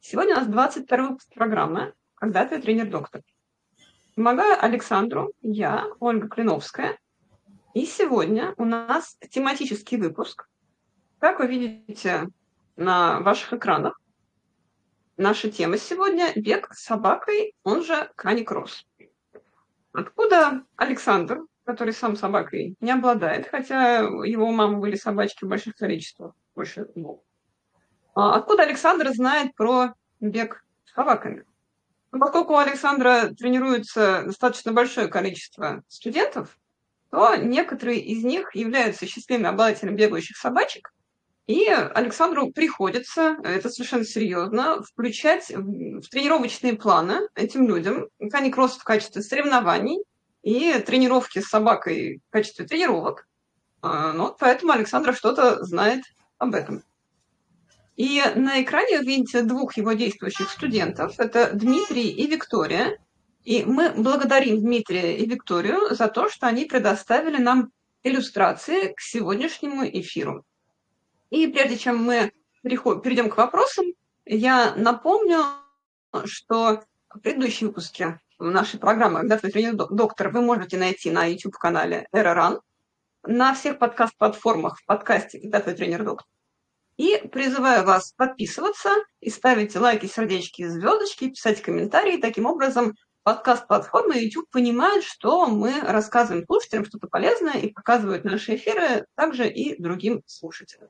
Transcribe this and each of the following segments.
Сегодня у нас 22 выпуск программы «Когда ты тренер-доктор». Помогаю Александру я, Ольга Клиновская. И сегодня у нас тематический выпуск. Как вы видите на ваших экранах, наша тема сегодня – бег с собакой, он же каникросс. Откуда Александр, который сам собакой не обладает, хотя его у мамы были собачки в больших количествах, больше двух, откуда Александр знает про бег с собаками? Ну, поскольку у Александра тренируется достаточно большое количество студентов, то некоторые из них являются счастливыми обладателями бегающих собачек, и Александру приходится, это совершенно серьезно, включать в тренировочные планы этим людям каникросс в качестве соревнований и тренировки с собакой в качестве тренировок. А, ну, поэтому Александра что-то знает об этом. И на экране вы видите двух его действующих студентов. Это Дмитрий и Виктория. И мы благодарим Дмитрия и Викторию за то, что они предоставили нам иллюстрации к сегодняшнему эфиру. И прежде чем мы перейдем к вопросам, я напомню, что предыдущие выпуски нашей программы «Когда твой тренер доктор» вы можете найти на YouTube-канале «Эроран», на всех подкаст-платформах в подкасте «Когда твой тренер доктор», и призываю вас подписываться и ставить лайки, сердечки, звездочки, писать комментарии. Таким образом, подкаст-платформы YouTube понимают, что мы рассказываем слушателям что-то полезное и показывают наши эфиры также и другим слушателям.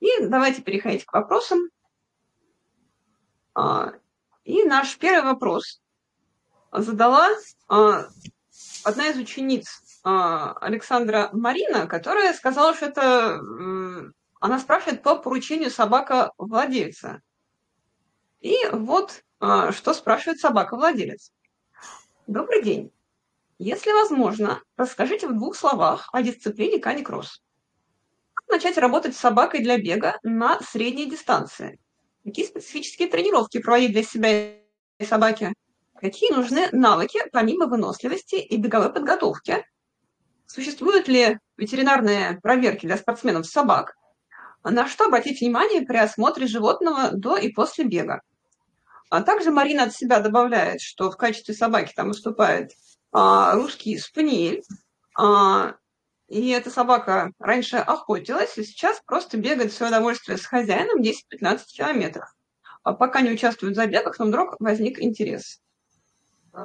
И давайте переходить к вопросам. А, и наш первый вопрос задала а, одна из учениц а, Александра Марина, которая сказала, что это она спрашивает по поручению собака владельца. И вот а, что спрашивает собака-владелец. Добрый день. Если возможно, расскажите в двух словах о дисциплине каникросс. Как начать работать с собакой для бега на средней дистанции? Какие специфические тренировки проводить для себя и собаки? Какие нужны навыки помимо выносливости и беговой подготовки? Существуют ли ветеринарные проверки для спортсменов собак? На что обратить внимание при осмотре животного до и после бега. А также Марина от себя добавляет, что в качестве собаки там выступает а, русский спаниель. А, и эта собака раньше охотилась, и сейчас просто бегает в свое удовольствие с хозяином 10-15 километров. А пока не участвует в забегах, но вдруг возник интерес.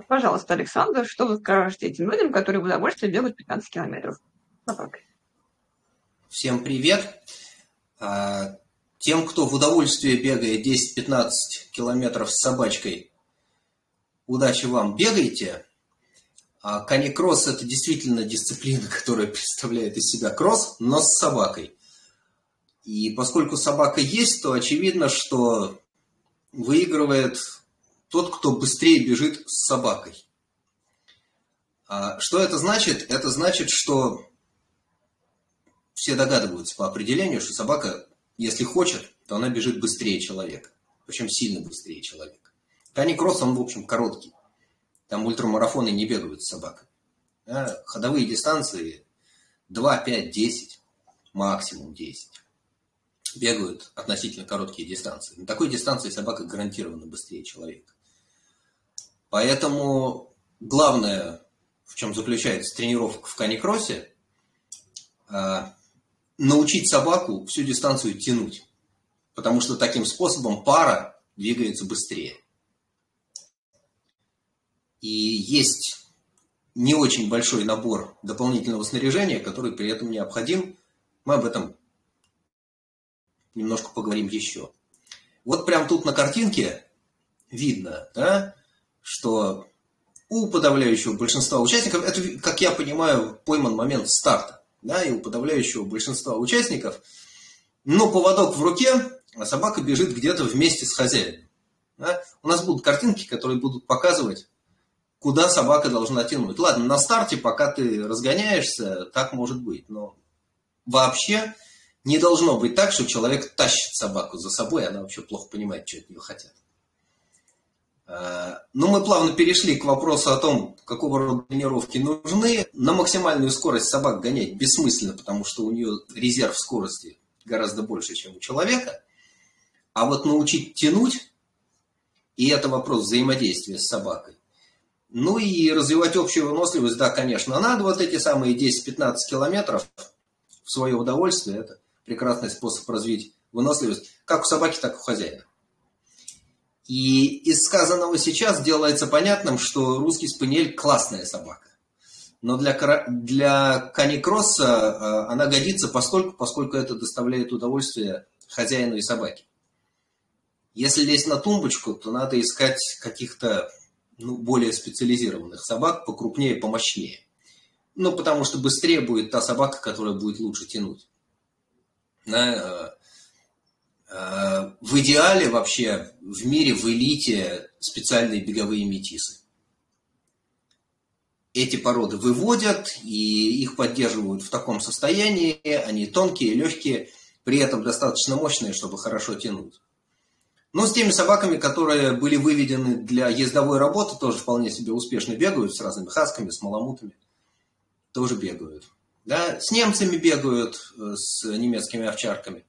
Пожалуйста, Александр, что вы скажете этим людям, которые в удовольствие бегают 15 километров собакой? Всем привет! А, тем, кто в удовольствие бегает 10-15 километров с собачкой, удачи вам, бегайте. А каникросс – это действительно дисциплина, которая представляет из себя кросс, но с собакой. И поскольку собака есть, то очевидно, что выигрывает тот, кто быстрее бежит с собакой. А что это значит? Это значит, что все догадываются по определению, что собака, если хочет, то она бежит быстрее человека. Причем сильно быстрее человека. Каникросс, он, в общем, короткий. Там ультрамарафоны не бегают с собакой. Да? Ходовые дистанции 2, 5, 10, максимум 10. Бегают относительно короткие дистанции. На такой дистанции собака гарантированно быстрее человека. Поэтому главное, в чем заключается тренировка в каникроссе, а, научить собаку всю дистанцию тянуть. Потому что таким способом пара двигается быстрее. И есть не очень большой набор дополнительного снаряжения, который при этом необходим. Мы об этом немножко поговорим еще. Вот прям тут на картинке видно, да, что у подавляющего большинства участников, это, как я понимаю, пойман момент старта да, и у подавляющего большинства участников, но поводок в руке, а собака бежит где-то вместе с хозяином. Да? У нас будут картинки, которые будут показывать, куда собака должна тянуть. Ладно, на старте, пока ты разгоняешься, так может быть, но вообще не должно быть так, что человек тащит собаку за собой, она вообще плохо понимает, что от нее хотят. Но ну, мы плавно перешли к вопросу о том, какого рода тренировки нужны. На максимальную скорость собак гонять бессмысленно, потому что у нее резерв скорости гораздо больше, чем у человека. А вот научить тянуть, и это вопрос взаимодействия с собакой. Ну и развивать общую выносливость, да, конечно, надо. Вот эти самые 10-15 километров в свое удовольствие, это прекрасный способ развить выносливость, как у собаки, так и у хозяина. И из сказанного сейчас делается понятным, что русский спаниель классная собака. Но для, для каникросса э, она годится постольку, поскольку это доставляет удовольствие хозяину и собаке. Если лезть на тумбочку, то надо искать каких-то ну, более специализированных собак, покрупнее, помощнее. Ну, потому что быстрее будет та собака, которая будет лучше тянуть. Э, э, в идеале вообще в мире, в элите специальные беговые метисы. Эти породы выводят и их поддерживают в таком состоянии. Они тонкие, легкие, при этом достаточно мощные, чтобы хорошо тянуть. Но с теми собаками, которые были выведены для ездовой работы, тоже вполне себе успешно бегают, с разными хасками, с маламутами, тоже бегают. Да? С немцами бегают, э, с немецкими овчарками.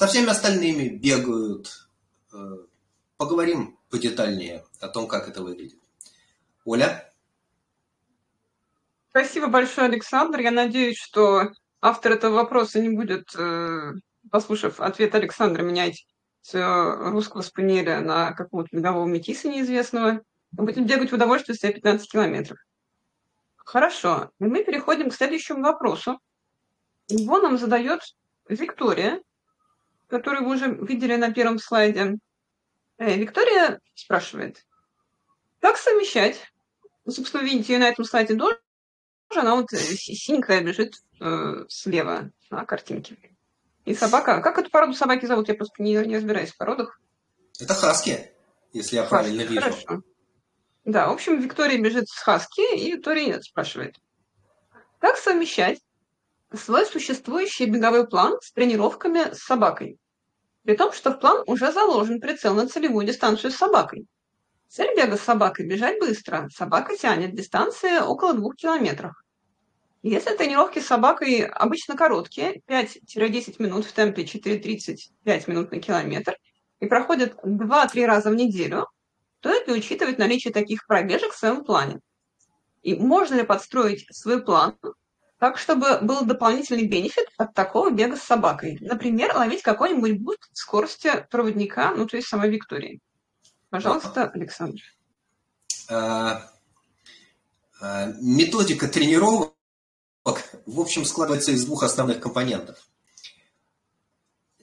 Со всеми остальными бегают. Э, поговорим подетальнее о том, как это выглядит. Оля? Спасибо большое, Александр. Я надеюсь, что автор этого вопроса не будет, э, послушав ответ Александра, менять русского спаниеля на какого-то бегового метиса неизвестного. Мы будем бегать в удовольствие себе 15 километров. Хорошо. Мы переходим к следующему вопросу. Его нам задает Виктория, которую вы уже видели на первом слайде. Э, Виктория спрашивает, как совмещать, ну, собственно, видите ее на этом слайде тоже, она вот э, синенькая бежит э, слева на картинке. И собака, как эту породу собаки зовут? Я просто не, не разбираюсь в породах. Это хаски, если я хаски, правильно вижу. Хорошо. Да, в общем, Виктория бежит с Хаски, и Виктория спрашивает, как совмещать свой существующий беговой план с тренировками с собакой? При том, что в план уже заложен прицел на целевую дистанцию с собакой. Цель бега с собакой – бежать быстро. Собака тянет дистанция около двух километров. Если тренировки с собакой обычно короткие, 5-10 минут в темпе 4-35 минут на километр, и проходят 2-3 раза в неделю, стоит ли учитывать наличие таких пробежек в своем плане? И можно ли подстроить свой план так, чтобы был дополнительный benefit от такого бега с собакой? Например, ловить какой-нибудь boost скорости проводника, ну, то есть самой Виктории. Пожалуйста, Александр. А, а, методика тренировок, в общем, складывается из двух основных компонентов.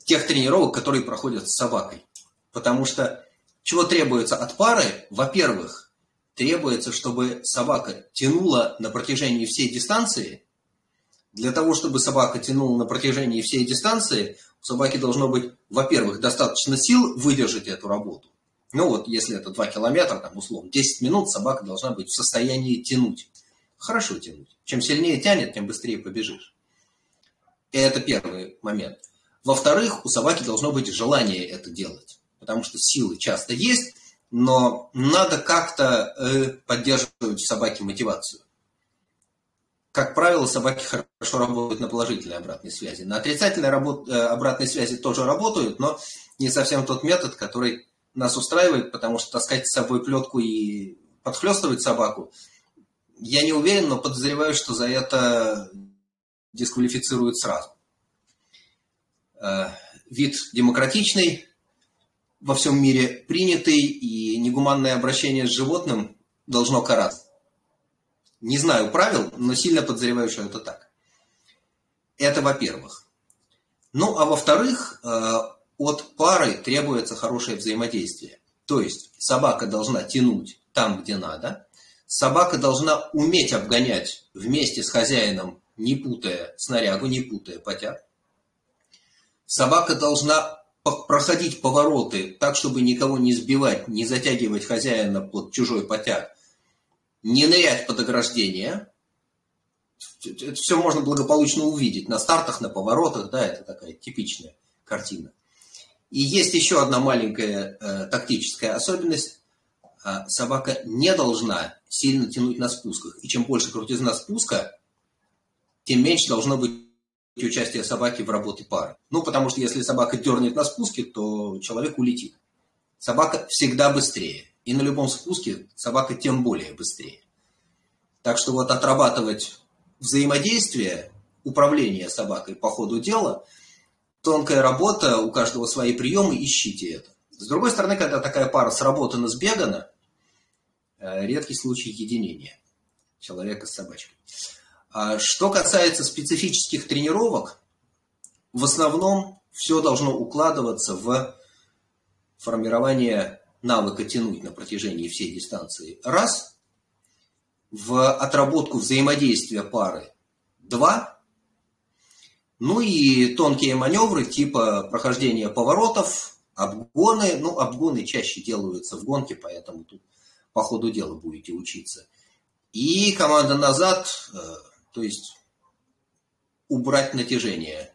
Тех тренировок, которые проходят с собакой. Потому что чего требуется от пары? Во-первых, требуется, чтобы собака тянула на протяжении всей дистанции. Для того, чтобы собака тянула на протяжении всей дистанции, у собаки должно быть, во-первых, достаточно сил выдержать эту работу. Ну вот, если это 2 километра, там, условно, 10 минут собака должна быть в состоянии тянуть. Хорошо тянуть. Чем сильнее тянет, тем быстрее побежишь. И это первый момент. Во-вторых, у собаки должно быть желание это делать потому что силы часто есть, но надо как-то э, поддерживать в собаке мотивацию. Как правило, собаки хорошо работают на положительной обратной связи. На отрицательной работ... Э, обратной связи тоже работают, но не совсем тот метод, который нас устраивает, потому что таскать с собой плетку и подхлестывать собаку, я не уверен, но подозреваю, что за это дисквалифицируют сразу. Э, вид демократичный, во всем мире принятый, и негуманное обращение с животным должно караться. Не знаю правил, но сильно подозреваю, что это так. Это во-первых. Ну, а во-вторых, э, от пары требуется хорошее взаимодействие. То есть собака должна тянуть там, где надо. Собака должна уметь обгонять вместе с хозяином, не путая снарягу, не путая потяг. Собака должна проходить повороты так, чтобы никого не сбивать, не затягивать хозяина под чужой потяг, не нырять под ограждение. Это все можно благополучно увидеть на стартах, на поворотах, да, это такая типичная картина. И есть еще одна маленькая э, тактическая особенность. А, собака не должна сильно тянуть на спусках. И чем больше крутизна спуска, тем меньше должно быть участие собаки в работе пары. Ну, потому что если собака дернет на спуске, то человек улетит. Собака всегда быстрее. И на любом спуске собака тем более быстрее. Так что вот отрабатывать взаимодействие, управление собакой по ходу дела, тонкая работа, у каждого свои приемы, ищите это. С другой стороны, когда такая пара сработана, сбегана, э, редкий случай единения человека с собачкой. А что касается специфических тренировок, в основном все должно укладываться в формирование навыка тянуть на протяжении всей дистанции. Раз. В отработку взаимодействия пары. Два. Ну и тонкие маневры типа прохождения поворотов, обгоны. Ну, обгоны чаще делаются в гонке, поэтому тут по ходу дела будете учиться. И команда назад э, то есть убрать натяжение.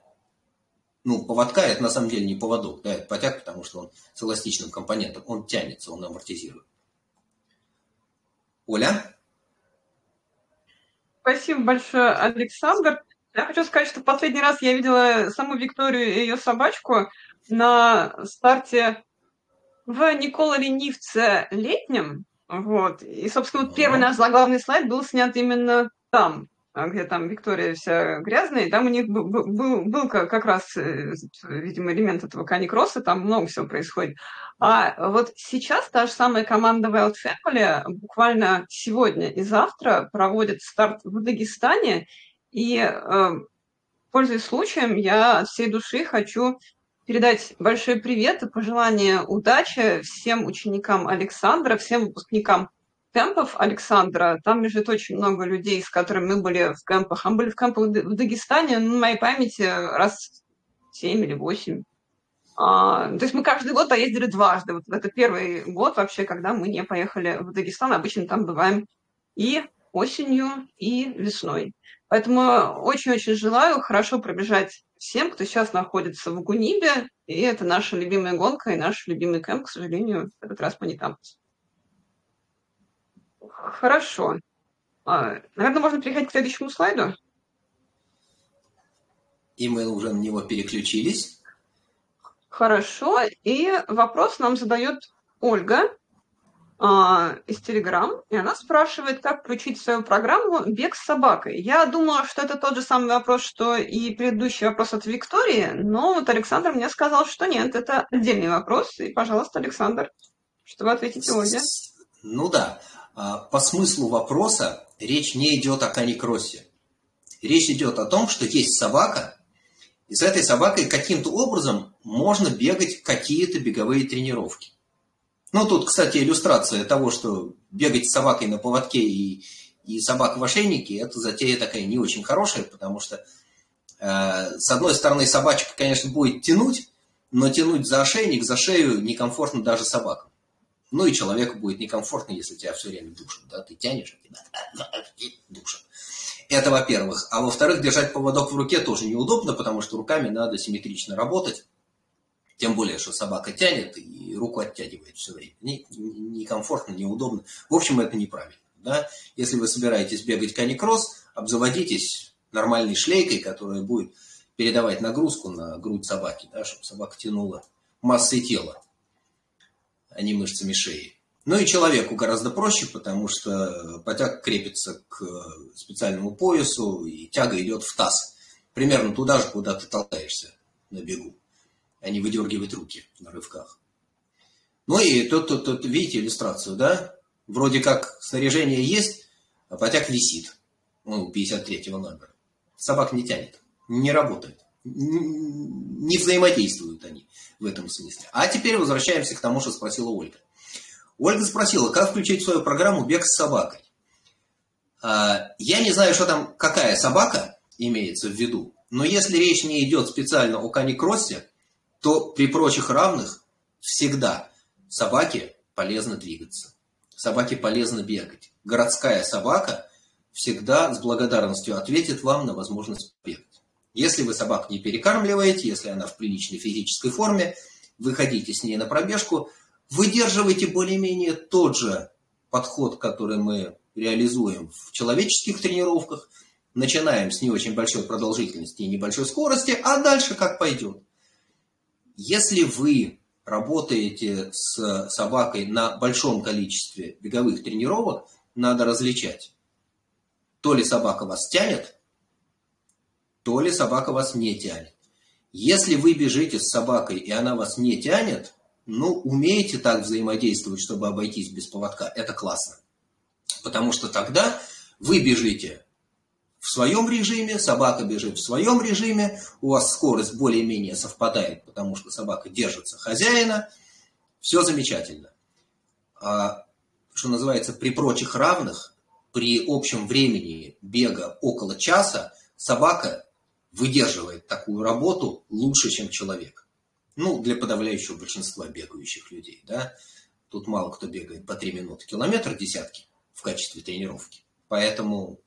Ну, поводка это на самом деле не поводок, да, это потяг, потому что он с эластичным компонентом, он тянется, он амортизирует. Оля? Спасибо большое, Александр. Я хочу сказать, что последний раз я видела саму Викторию и ее собачку на старте в Никола Ленивце летнем. Вот. И, собственно, вот первый наш заглавный слайд был снят именно там. А где там Виктория вся грязная, и там у них был, был, был как раз, э, видимо, элемент этого каникросса, там много всего происходит. А вот сейчас та же самая команда Wild Family буквально сегодня и завтра проводит старт в Дагестане, и, э, пользуясь случаем, я от всей души хочу передать большой привет и пожелание удачи всем ученикам Александра, всем выпускникам кемпов Александра, там лежит очень много людей, с которыми мы были в кемпах. А мы были в кемпах в Дагестане, ну, на моей памяти, раз семь или восемь. А, то есть мы каждый год поездили дважды. Вот это первый год вообще, когда мы не поехали в Дагестан. Обычно там бываем и осенью, и весной. Поэтому очень-очень желаю хорошо пробежать всем, кто сейчас находится в Гунибе. И это наша любимая гонка и наш любимый кемп, к сожалению, в этот раз мы не там. Хорошо. А, наверное, можно переходить к следующему слайду. И мы уже на него переключились. Хорошо. И вопрос нам задает Ольга а, из Телеграм. И она спрашивает, как включить в свою программу бег с собакой. Я думала, что это тот же самый вопрос, что и предыдущий вопрос от Виктории, но вот Александр мне сказал, что нет, это отдельный вопрос. И, пожалуйста, Александр, что вы ответите Ольге? Ну да. А, по смыслу вопроса речь не идет о каникроссе. Речь идет о том, что есть собака, и с этой собакой каким-то образом можно бегать какие-то беговые тренировки. Ну, тут, кстати, иллюстрация того, что бегать с собакой на поводке и, и собака в ошейнике, это затея такая не очень хорошая, потому что, э, с одной стороны, собачка, конечно, будет тянуть, но тянуть за ошейник, за шею некомфортно даже собакам. Ну и человеку будет некомфортно, если тебя все время душат. Да? Ты тянешь и душат. Это во-первых. А во-вторых, держать поводок в руке тоже неудобно, потому что руками надо симметрично работать. Тем более, что собака тянет и руку оттягивает все время. Некомфортно, неудобно. В общем, это неправильно. Да? Если вы собираетесь бегать каникросс, обзаводитесь нормальной шлейкой, которая будет передавать нагрузку на грудь собаки, да, чтобы собака тянула массой тела а не мышцами шеи. Ну и человеку гораздо проще, потому что потяг крепится к специальному поясу, и тяга идет в таз. Примерно туда же, куда ты толкаешься на бегу, а не выдергивать руки на рывках. Ну и тут, тут, тут видите иллюстрацию, да? Вроде как снаряжение есть, а потяг висит. Ну, 53-го номера. Собак не тянет, не работает. Не взаимодействуют они в этом смысле. А теперь возвращаемся к тому, что спросила Ольга. Ольга спросила, как включить в свою программу бег с собакой. А, я не знаю, что там, какая собака имеется в виду, но если речь не идет специально о каникроссе, то при прочих равных всегда собаке полезно двигаться. Собаке полезно бегать. Городская собака всегда с благодарностью ответит вам на возможность бегать. Если вы собаку не перекармливаете, если она в приличной физической форме, выходите с ней на пробежку, выдерживайте более-менее тот же подход, который мы реализуем в человеческих тренировках. Начинаем с не очень большой продолжительности и небольшой скорости, а дальше как пойдет. Если вы работаете с собакой на большом количестве беговых тренировок, надо различать. То ли собака вас тянет, то ли собака вас не тянет. Если вы бежите с собакой, и она вас не тянет, ну, умеете так взаимодействовать, чтобы обойтись без поводка, это классно. Потому что тогда вы бежите в своем режиме, собака бежит в своем режиме, у вас скорость более-менее совпадает, потому что собака держится хозяина, все замечательно. А, что называется, при прочих равных, при общем времени бега около часа, собака выдерживает такую работу лучше, чем человек. Ну, для подавляющего большинства бегающих людей, да. Тут мало кто бегает по 3 минуты километр десятки в качестве тренировки. Поэтому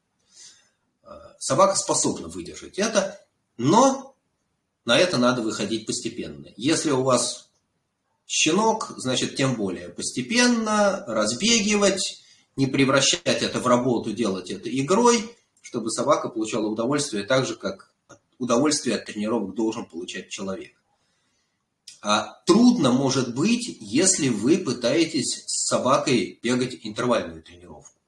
э, собака способна выдержать это, но на это надо выходить постепенно. Если у вас щенок, значит, тем более постепенно разбегивать, не превращать это в работу, делать это игрой, чтобы собака получала удовольствие так же, как удовольствие от тренировок должен получать человек. А трудно может быть, если вы пытаетесь с собакой бегать интервальную тренировку.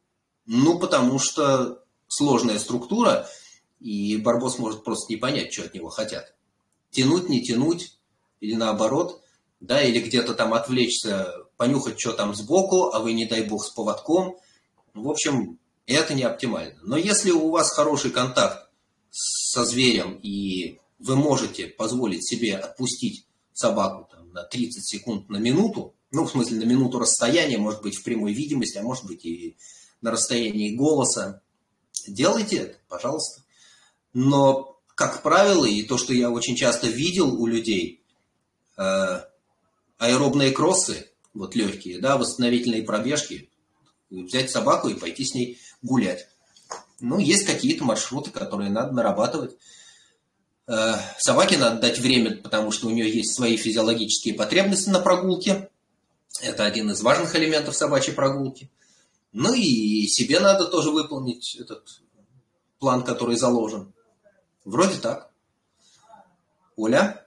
Ну, потому что сложная структура, и барбос может просто не понять, что от него хотят. Тянуть, не тянуть, или наоборот, да, или где-то там отвлечься, понюхать, что там сбоку, а вы, не дай бог, с поводком. В общем, это не оптимально. Но если у вас хороший контакт со зверем, и вы можете позволить себе отпустить собаку там, на 30 секунд, на минуту, ну, в смысле, на минуту расстояния, может быть, в прямой видимости, а может быть, и на расстоянии голоса, делайте это, пожалуйста. Но, как правило, и то, что я очень часто видел у людей, э, аэробные кроссы, вот легкие, да, восстановительные пробежки, взять собаку и пойти с ней гулять. Ну, есть какие-то маршруты, которые надо нарабатывать. Э, собаке надо дать время, потому что у нее есть свои физиологические потребности на прогулке. Это один из важных элементов собачьей прогулки. Ну и себе надо тоже выполнить этот план, который заложен. Вроде так. Оля?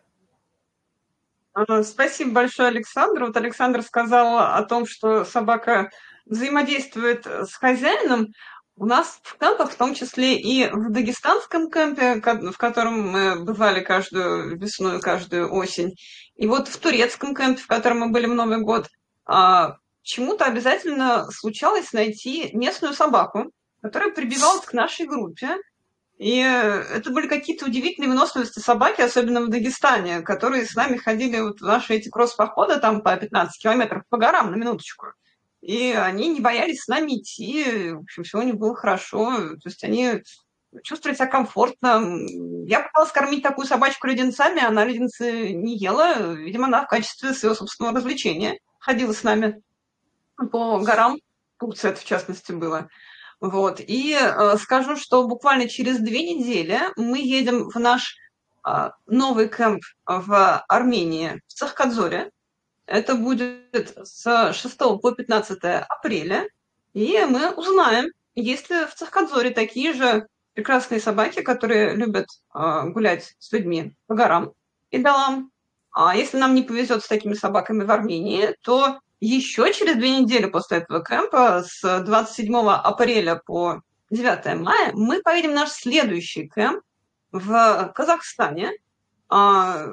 А, спасибо большое, Александр. Вот Александр сказал о том, что собака взаимодействует с хозяином. У нас в кемпах, в том числе и в дагестанском кемпе, в котором мы бывали каждую весну и каждую осень, и вот в турецком кемпе, в котором мы были в Новый год, а, чему-то обязательно случалось найти местную собаку, которая прибивалась к нашей группе. И это были какие-то удивительные выносливости собаки, особенно в Дагестане, которые с нами ходили вот в наши эти кросс-походы там по 15 километров по горам на минуточку. И они не боялись с нами идти, в общем, все у них было хорошо, то есть они чувствовали себя комфортно. Я пыталась кормить такую собачку леденцами, она леденцы не ела, видимо, она в качестве своего собственного развлечения ходила с нами по горам, Турция это в частности было. Вот. И э, скажу, что буквально через две недели мы едем в наш э, новый кемп в Армении, в Цахкадзоре. Это будет с 6 по 15 апреля. И мы узнаем, есть ли в Цахкадзоре такие же прекрасные собаки, которые любят э, гулять с людьми по горам и долам. А если нам не повезет с такими собаками в Армении, то еще через две недели после этого кемпа, с 27 апреля по 9 мая, мы поедем в наш следующий кемп в Казахстане. А,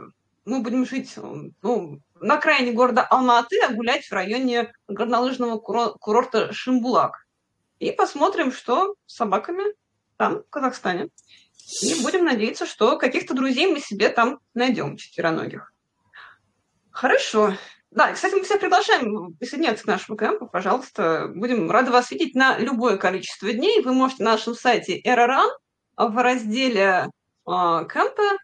мы будем жить ну, на окраине города Алматы, а гулять в районе горнолыжного курорта Шимбулак. И посмотрим, что с собаками там, в Казахстане. И будем надеяться, что каких-то друзей мы себе там найдем, четвероногих. Хорошо. Да, кстати, мы всех приглашаем присоединяться к нашему кемпу, пожалуйста. Будем рады вас видеть на любое количество дней. Вы можете на нашем сайте Эроран в разделе э, кемпа,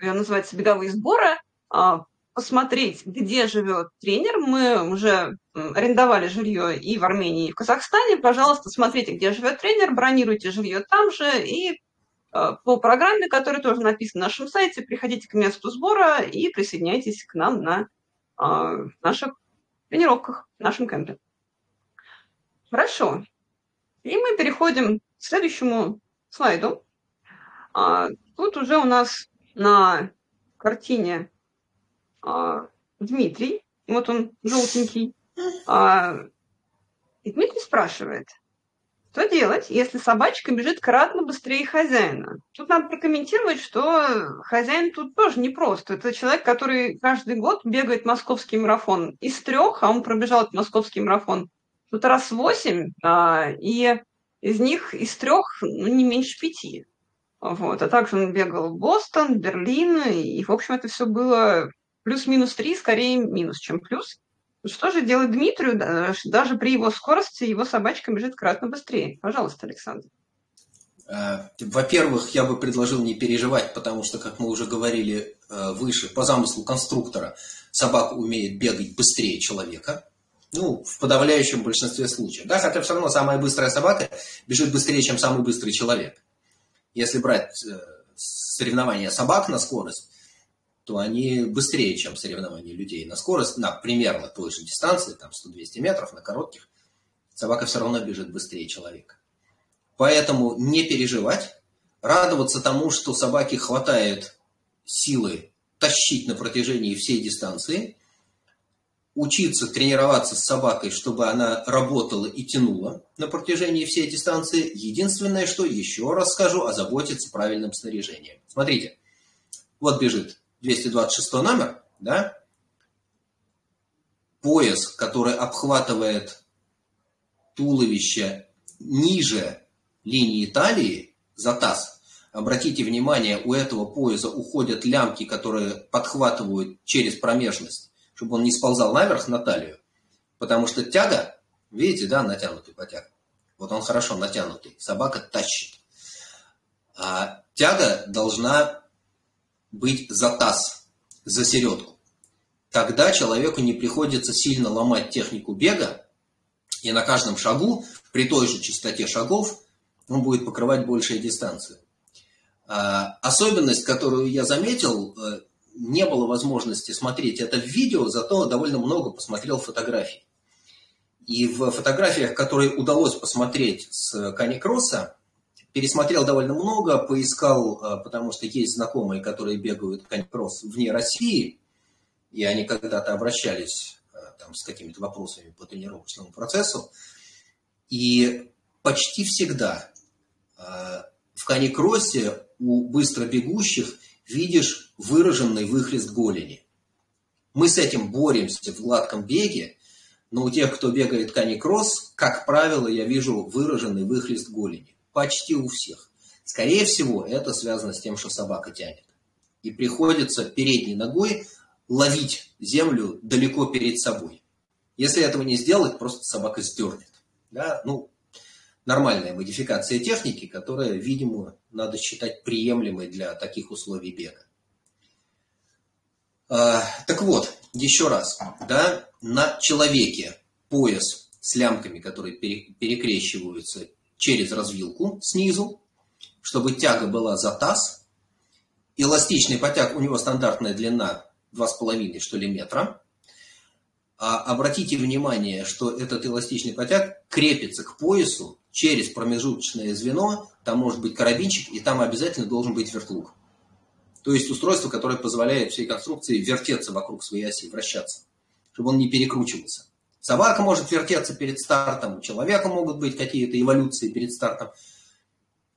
э, называется «Беговые сборы», а, посмотреть, где живет тренер. Мы уже арендовали жилье и в Армении, и в Казахстане. Пожалуйста, смотрите, где живет тренер, бронируйте жилье там же и а, по программе, которая тоже написана на нашем сайте, приходите к месту сбора и присоединяйтесь к нам на наших тренировках, в нашем кемпе. Хорошо. И мы переходим к следующему слайду. А, тут уже у нас на картине а, Дмитрий. Вот он желтенький. А, и Дмитрий спрашивает, что делать, если собачка бежит кратно быстрее хозяина? Тут надо прокомментировать, что хозяин тут тоже непросто. Это человек, который каждый год бегает московский марафон из трех, а он пробежал этот московский марафон тут раз восемь, а, и из них из трех ну, не меньше пяти. Вот. А также он бегал в Бостон, Берлин, и, в общем, это все было плюс-минус три, скорее минус, чем плюс. Что же делать Дмитрию? Даже при его скорости его собачка бежит кратно быстрее. Пожалуйста, Александр. Э, во-первых, я бы предложил не переживать, потому что, как мы уже говорили э, выше, по замыслу конструктора собака умеет бегать быстрее человека. Ну, в подавляющем большинстве случаев. Да, хотя все равно самая быстрая собака бежит быстрее, чем самый быстрый человек. Если брать э, соревнования собак на скорость, то они быстрее, чем соревнования людей на скорость, на примерно той же дистанции, там 100-200 метров, на коротких, собака все равно бежит быстрее человека. Поэтому не переживать, радоваться тому, что собаке хватает силы тащить на протяжении всей дистанции, учиться тренироваться с собакой, чтобы она работала и тянула на протяжении всей дистанции. Единственное, что еще раз скажу, озаботиться правильным снаряжением. Смотрите, вот бежит 226 номер, да, пояс, который обхватывает туловище ниже линии талии за таз. Обратите внимание, у этого пояса уходят лямки, которые подхватывают через промежность чтобы он не сползал наверх на талию. Потому что тяга, видите, да, натянутый потяг. Вот он хорошо натянутый. Собака тащит. А тяга должна быть за таз, за середку. Тогда человеку не приходится сильно ломать технику бега, и на каждом шагу, при той же частоте шагов, он будет покрывать большие дистанции. А, особенность, которую я заметил, э, не было возможности смотреть это в видео, зато довольно много посмотрел фотографий. И в фотографиях, которые удалось посмотреть с Кани Кросса, пересмотрел довольно много, поискал, э, потому что есть знакомые, которые бегают Кани Кросс вне России, и они когда-то обращались э, там, с какими-то вопросами по тренировочному процессу. И почти всегда э, в Кани Кроссе у быстро бегущих видишь выраженный выхлест голени. Мы с этим боремся в гладком беге, но у тех, кто бегает каникросс, как правило, я вижу выраженный выхлест голени. Почти у всех. Скорее всего, это связано с тем, что собака тянет. И приходится передней ногой ловить землю далеко перед собой. Если этого не сделать, просто собака сдернет. Да? Ну, нормальная модификация техники, которая, видимо, надо считать приемлемой для таких условий бега. А, так вот, еще раз, да, на человеке пояс с лямками, которые перекрещиваются через развилку снизу, чтобы тяга была за таз. Эластичный потяг, у него стандартная длина 2,5 что ли метра. А обратите внимание, что этот эластичный потяг крепится к поясу через промежуточное звено, там может быть карабинчик, и там обязательно должен быть вертлуг. То есть устройство, которое позволяет всей конструкции вертеться вокруг своей оси, вращаться, чтобы он не перекручивался. Собака может вертеться перед стартом, у человека могут быть какие-то эволюции перед стартом,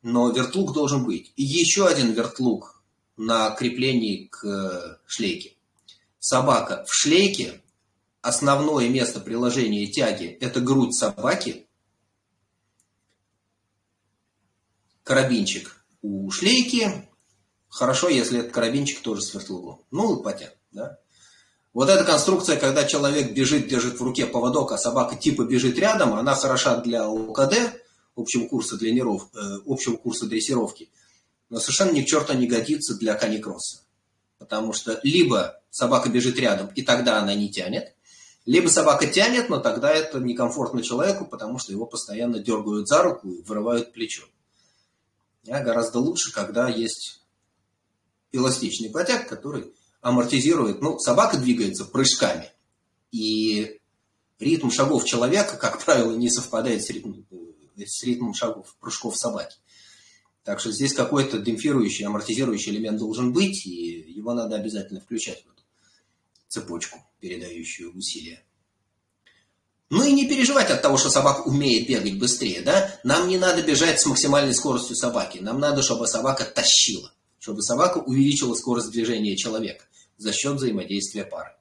но вертлуг должен быть. И еще один вертлуг на креплении к э, шлейке. Собака в шлейке, основное место приложения тяги – это грудь собаки – карабинчик у шлейки. Хорошо, если этот карабинчик тоже с вертлугом. Ну, потяг, да. Вот эта конструкция, когда человек бежит, держит в руке поводок, а собака типа бежит рядом, она хороша для ОКД, общего курса, трениров, э, общего курса дрессировки, но совершенно ни к черту не годится для каникросса. потому что либо собака бежит рядом, и тогда она не тянет, либо собака тянет, но тогда это некомфортно человеку, потому что его постоянно дергают за руку и вырывают плечо. А гораздо лучше, когда есть эластичный потяг, который амортизирует. Ну, собака двигается прыжками. И ритм шагов человека, как правило, не совпадает с ритмом, с ритмом шагов прыжков собаки. Так что здесь какой-то демпфирующий, амортизирующий элемент должен быть, и его надо обязательно включать в эту цепочку, передающую усилия. Ну и не переживать от того, что собака умеет бегать быстрее, да? Нам не надо бежать с максимальной скоростью собаки. Нам надо, чтобы собака тащила, чтобы собака увеличила скорость движения человека за счет взаимодействия пары.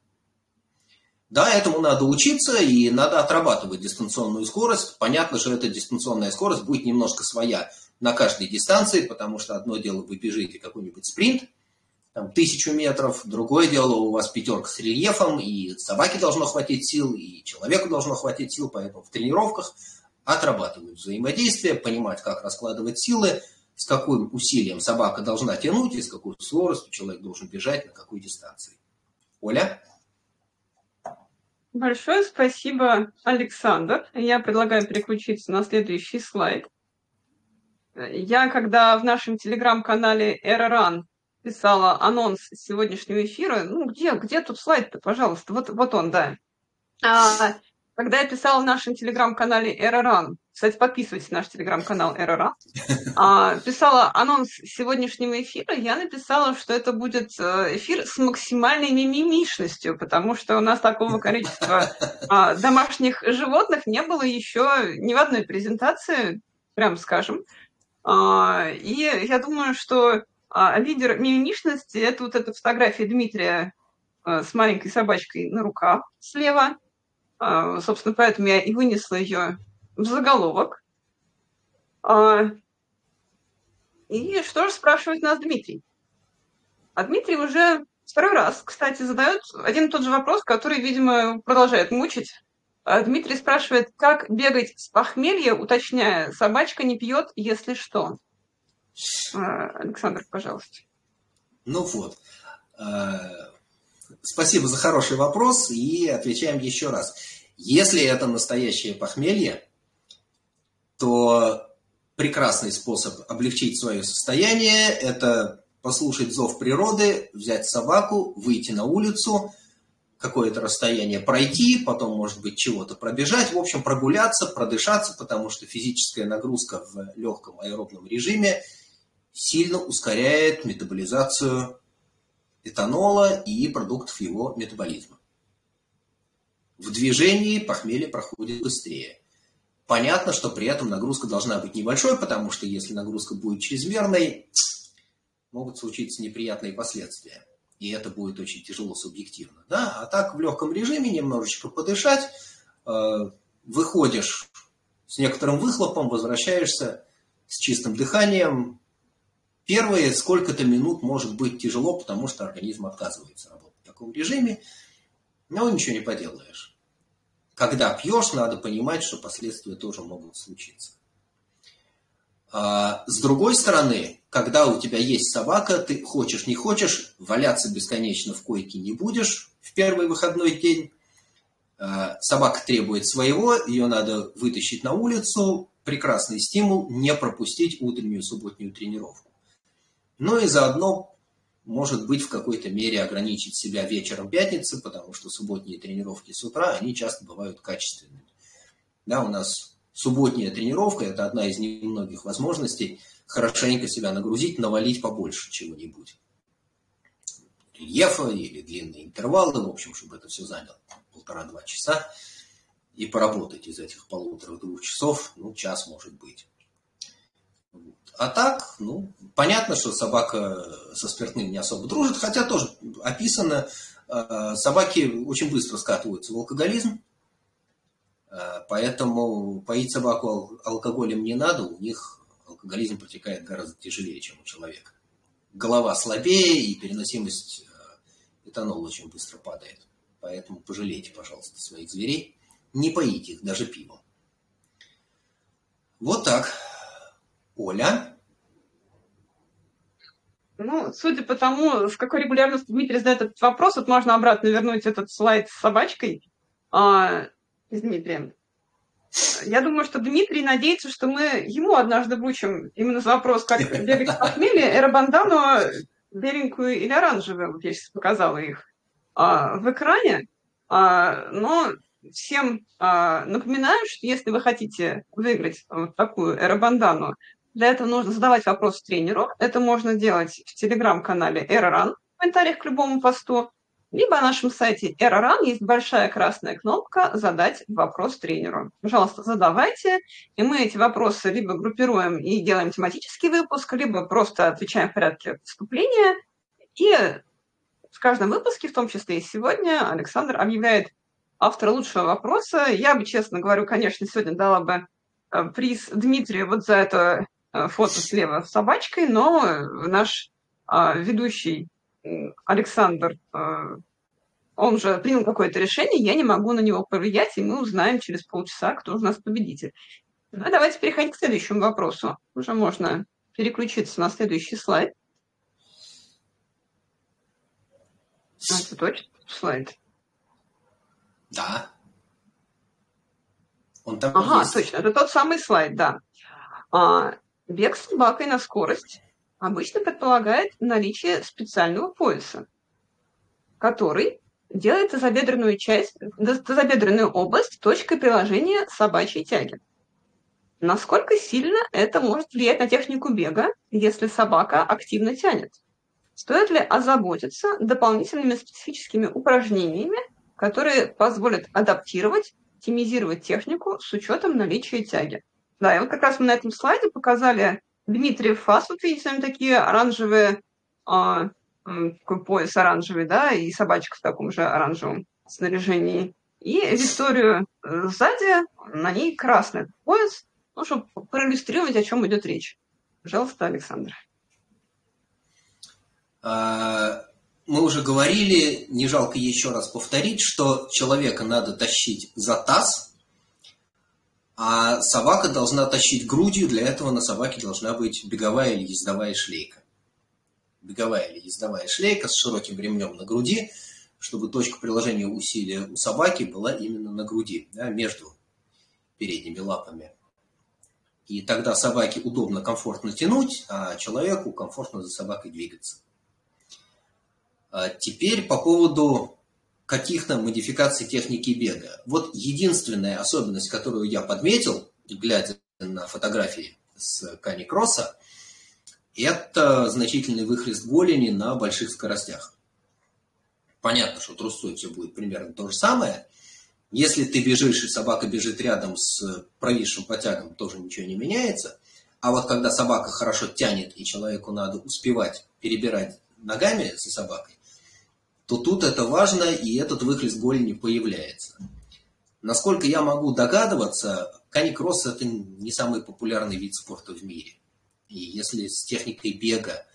Да, этому надо учиться и надо отрабатывать дистанционную скорость. Понятно, что эта дистанционная скорость будет немножко своя на каждой дистанции, потому что одно дело вы бежите какой-нибудь спринт, там, тысячу метров, другое дело у вас пятерка с рельефом, и собаке должно хватить сил, и человеку должно хватить сил, поэтому в тренировках отрабатывать взаимодействие, понимать, как раскладывать силы, с каким усилием собака должна тянуть, и с какой скоростью человек должен бежать, на какой дистанции. Оля? Большое спасибо, Александр. Я предлагаю переключиться на следующий слайд. Я, когда в нашем телеграм-канале Эроран писала анонс сегодняшнего эфира, ну где, где тут слайд-то, пожалуйста, вот, вот он, да. А, когда я писала в нашем телеграм-канале Эроран, кстати, подписывайтесь на наш телеграм-канал Эроран, а, писала анонс сегодняшнего эфира, я написала, что это будет э, эфир с максимальной мимимишностью, потому что у нас такого количества а, домашних животных не было еще ни в одной презентации, прям скажем. А, и я думаю, что лидер мимимишности – это вот эта фотография Дмитрия а, с маленькой собачкой на руках слева. Собственно, поэтому я и вынесла ее в заголовок. И что же спрашивает нас Дмитрий? А Дмитрий уже второй раз, кстати, задает один и тот же вопрос, который, видимо, продолжает мучить а Дмитрий спрашивает, как бегать с похмелья, уточняя, собачка не пьет, если что. А, Александр, пожалуйста. Ну вот. Спасибо за хороший вопрос и отвечаем еще раз. Если это настоящее похмелье, то прекрасный способ облегчить свое состояние – это послушать зов природы, взять собаку, выйти на улицу, какое-то расстояние пройти, потом, может быть, чего-то пробежать, в общем, прогуляться, продышаться, потому что физическая нагрузка в легком аэробном режиме сильно ускоряет метаболизацию этанола и продуктов его метаболизма. В движении похмелье проходит быстрее. Понятно, что при этом нагрузка должна быть небольшой, потому что если нагрузка будет чрезмерной, могут случиться неприятные последствия и это будет очень тяжело субъективно. Да? А так в легком режиме немножечко подышать, э, выходишь с некоторым выхлопом, возвращаешься с чистым дыханием. Первые сколько-то минут может быть тяжело, потому что организм отказывается работать в таком режиме, но ничего не поделаешь. Когда пьешь, надо понимать, что последствия тоже могут случиться. А, с другой стороны, когда у тебя есть собака, ты хочешь не хочешь, валяться бесконечно в койке не будешь в первый выходной день. А, собака требует своего, ее надо вытащить на улицу. Прекрасный стимул не пропустить утреннюю субботнюю тренировку. Ну и заодно, может быть, в какой-то мере ограничить себя вечером пятницы, потому что субботние тренировки с утра, они часто бывают качественными. Да, у нас субботняя тренировка – это одна из немногих возможностей хорошенько себя нагрузить, навалить побольше чего-нибудь. Рельефа или длинные интервалы, в общем, чтобы это все заняло полтора-два часа. И поработать из этих полутора-двух часов, ну, час может быть. А так, ну, понятно, что собака со спиртным не особо дружит, хотя тоже описано, э, собаки очень быстро скатываются в алкоголизм, Э, поэтому поить собаку алкоголем не надо, у них алкоголизм протекает гораздо тяжелее, чем у человека. Голова слабее и переносимость э, этанола очень быстро падает. Поэтому пожалейте, пожалуйста, своих зверей. Не поите их даже пивом. Вот так. Оля? Ну, судя по тому, с какой регулярностью Дмитрий задает этот вопрос, вот можно обратно вернуть этот слайд с собачкой а, с Дмитрием. Я думаю, что Дмитрий надеется, что мы ему однажды вручим именно за вопрос, как бегать в похмелье, эробандану беленькую или оранжевую, вот я сейчас показала их а, в экране. А, но всем а, напоминаю, что если вы хотите выиграть вот такую эробандану, для этого нужно задавать вопрос тренеру. Это можно делать в телеграм-канале Эроран в комментариях к любому посту, либо на нашем сайте Эроран есть большая красная кнопка «Задать вопрос тренеру». Пожалуйста, задавайте, и мы эти вопросы либо группируем и делаем тематический выпуск, либо просто отвечаем в порядке вступления. И в каждом выпуске, в том числе и сегодня, Александр объявляет автора лучшего вопроса. Я бы, честно говорю, конечно, сегодня дала бы э, приз Дмитрию вот за это фото слева с собачкой, но наш а, ведущий Александр, а, он же принял какое-то решение, я не могу на него повлиять, и мы узнаем через полчаса, кто у нас победитель. Ну, давайте переходить к следующему вопросу. Уже можно переключиться на следующий слайд. А, это точно слайд? Да. Он там ага, есть. точно, это тот самый слайд, да. А, Бег с собакой на скорость обычно предполагает наличие специального пояса, который делает тазобедренную часть, тазобедренную область точкой приложения собачьей тяги. Насколько сильно это может влиять на технику бега, если собака активно тянет? Стоит ли озаботиться дополнительными специфическими упражнениями, которые позволят адаптировать, оптимизировать технику с учетом наличия тяги? Да, и вот как раз мы на этом слайде показали Дмитриев фас. Вот видите, там такие оранжевые, а, такой пояс оранжевый, да, и собачка в таком же оранжевом снаряжении. И Викторию э, сзади, на ней красный пояс, ну, чтобы проиллюстрировать, о чем идет речь. Пожалуйста, Александр. А, мы уже говорили, не жалко еще раз повторить, что человека надо тащить за таз – а собака должна тащить грудью, для этого на собаке должна быть беговая или ездовая шлейка. Беговая или ездовая шлейка с широким ремнем на груди, чтобы точка приложения усилия у собаки была именно на груди, да, между передними лапами. И тогда собаке удобно, комфортно тянуть, а человеку комфортно за собакой двигаться. А теперь по поводу каких-то модификаций техники бега. Вот единственная особенность, которую я подметил, глядя на фотографии с Кани Кросса, это значительный выхлест голени на больших скоростях. Понятно, что трусцой все будет примерно то же самое. Если ты бежишь, и собака бежит рядом с провисшим потягом, тоже ничего не меняется. А вот когда собака хорошо тянет, и человеку надо успевать перебирать ногами за собакой, то тут это важно, и этот выхлест голени появляется. Насколько я могу догадываться, каникросс – это не самый популярный вид спорта в мире. И если с техникой бега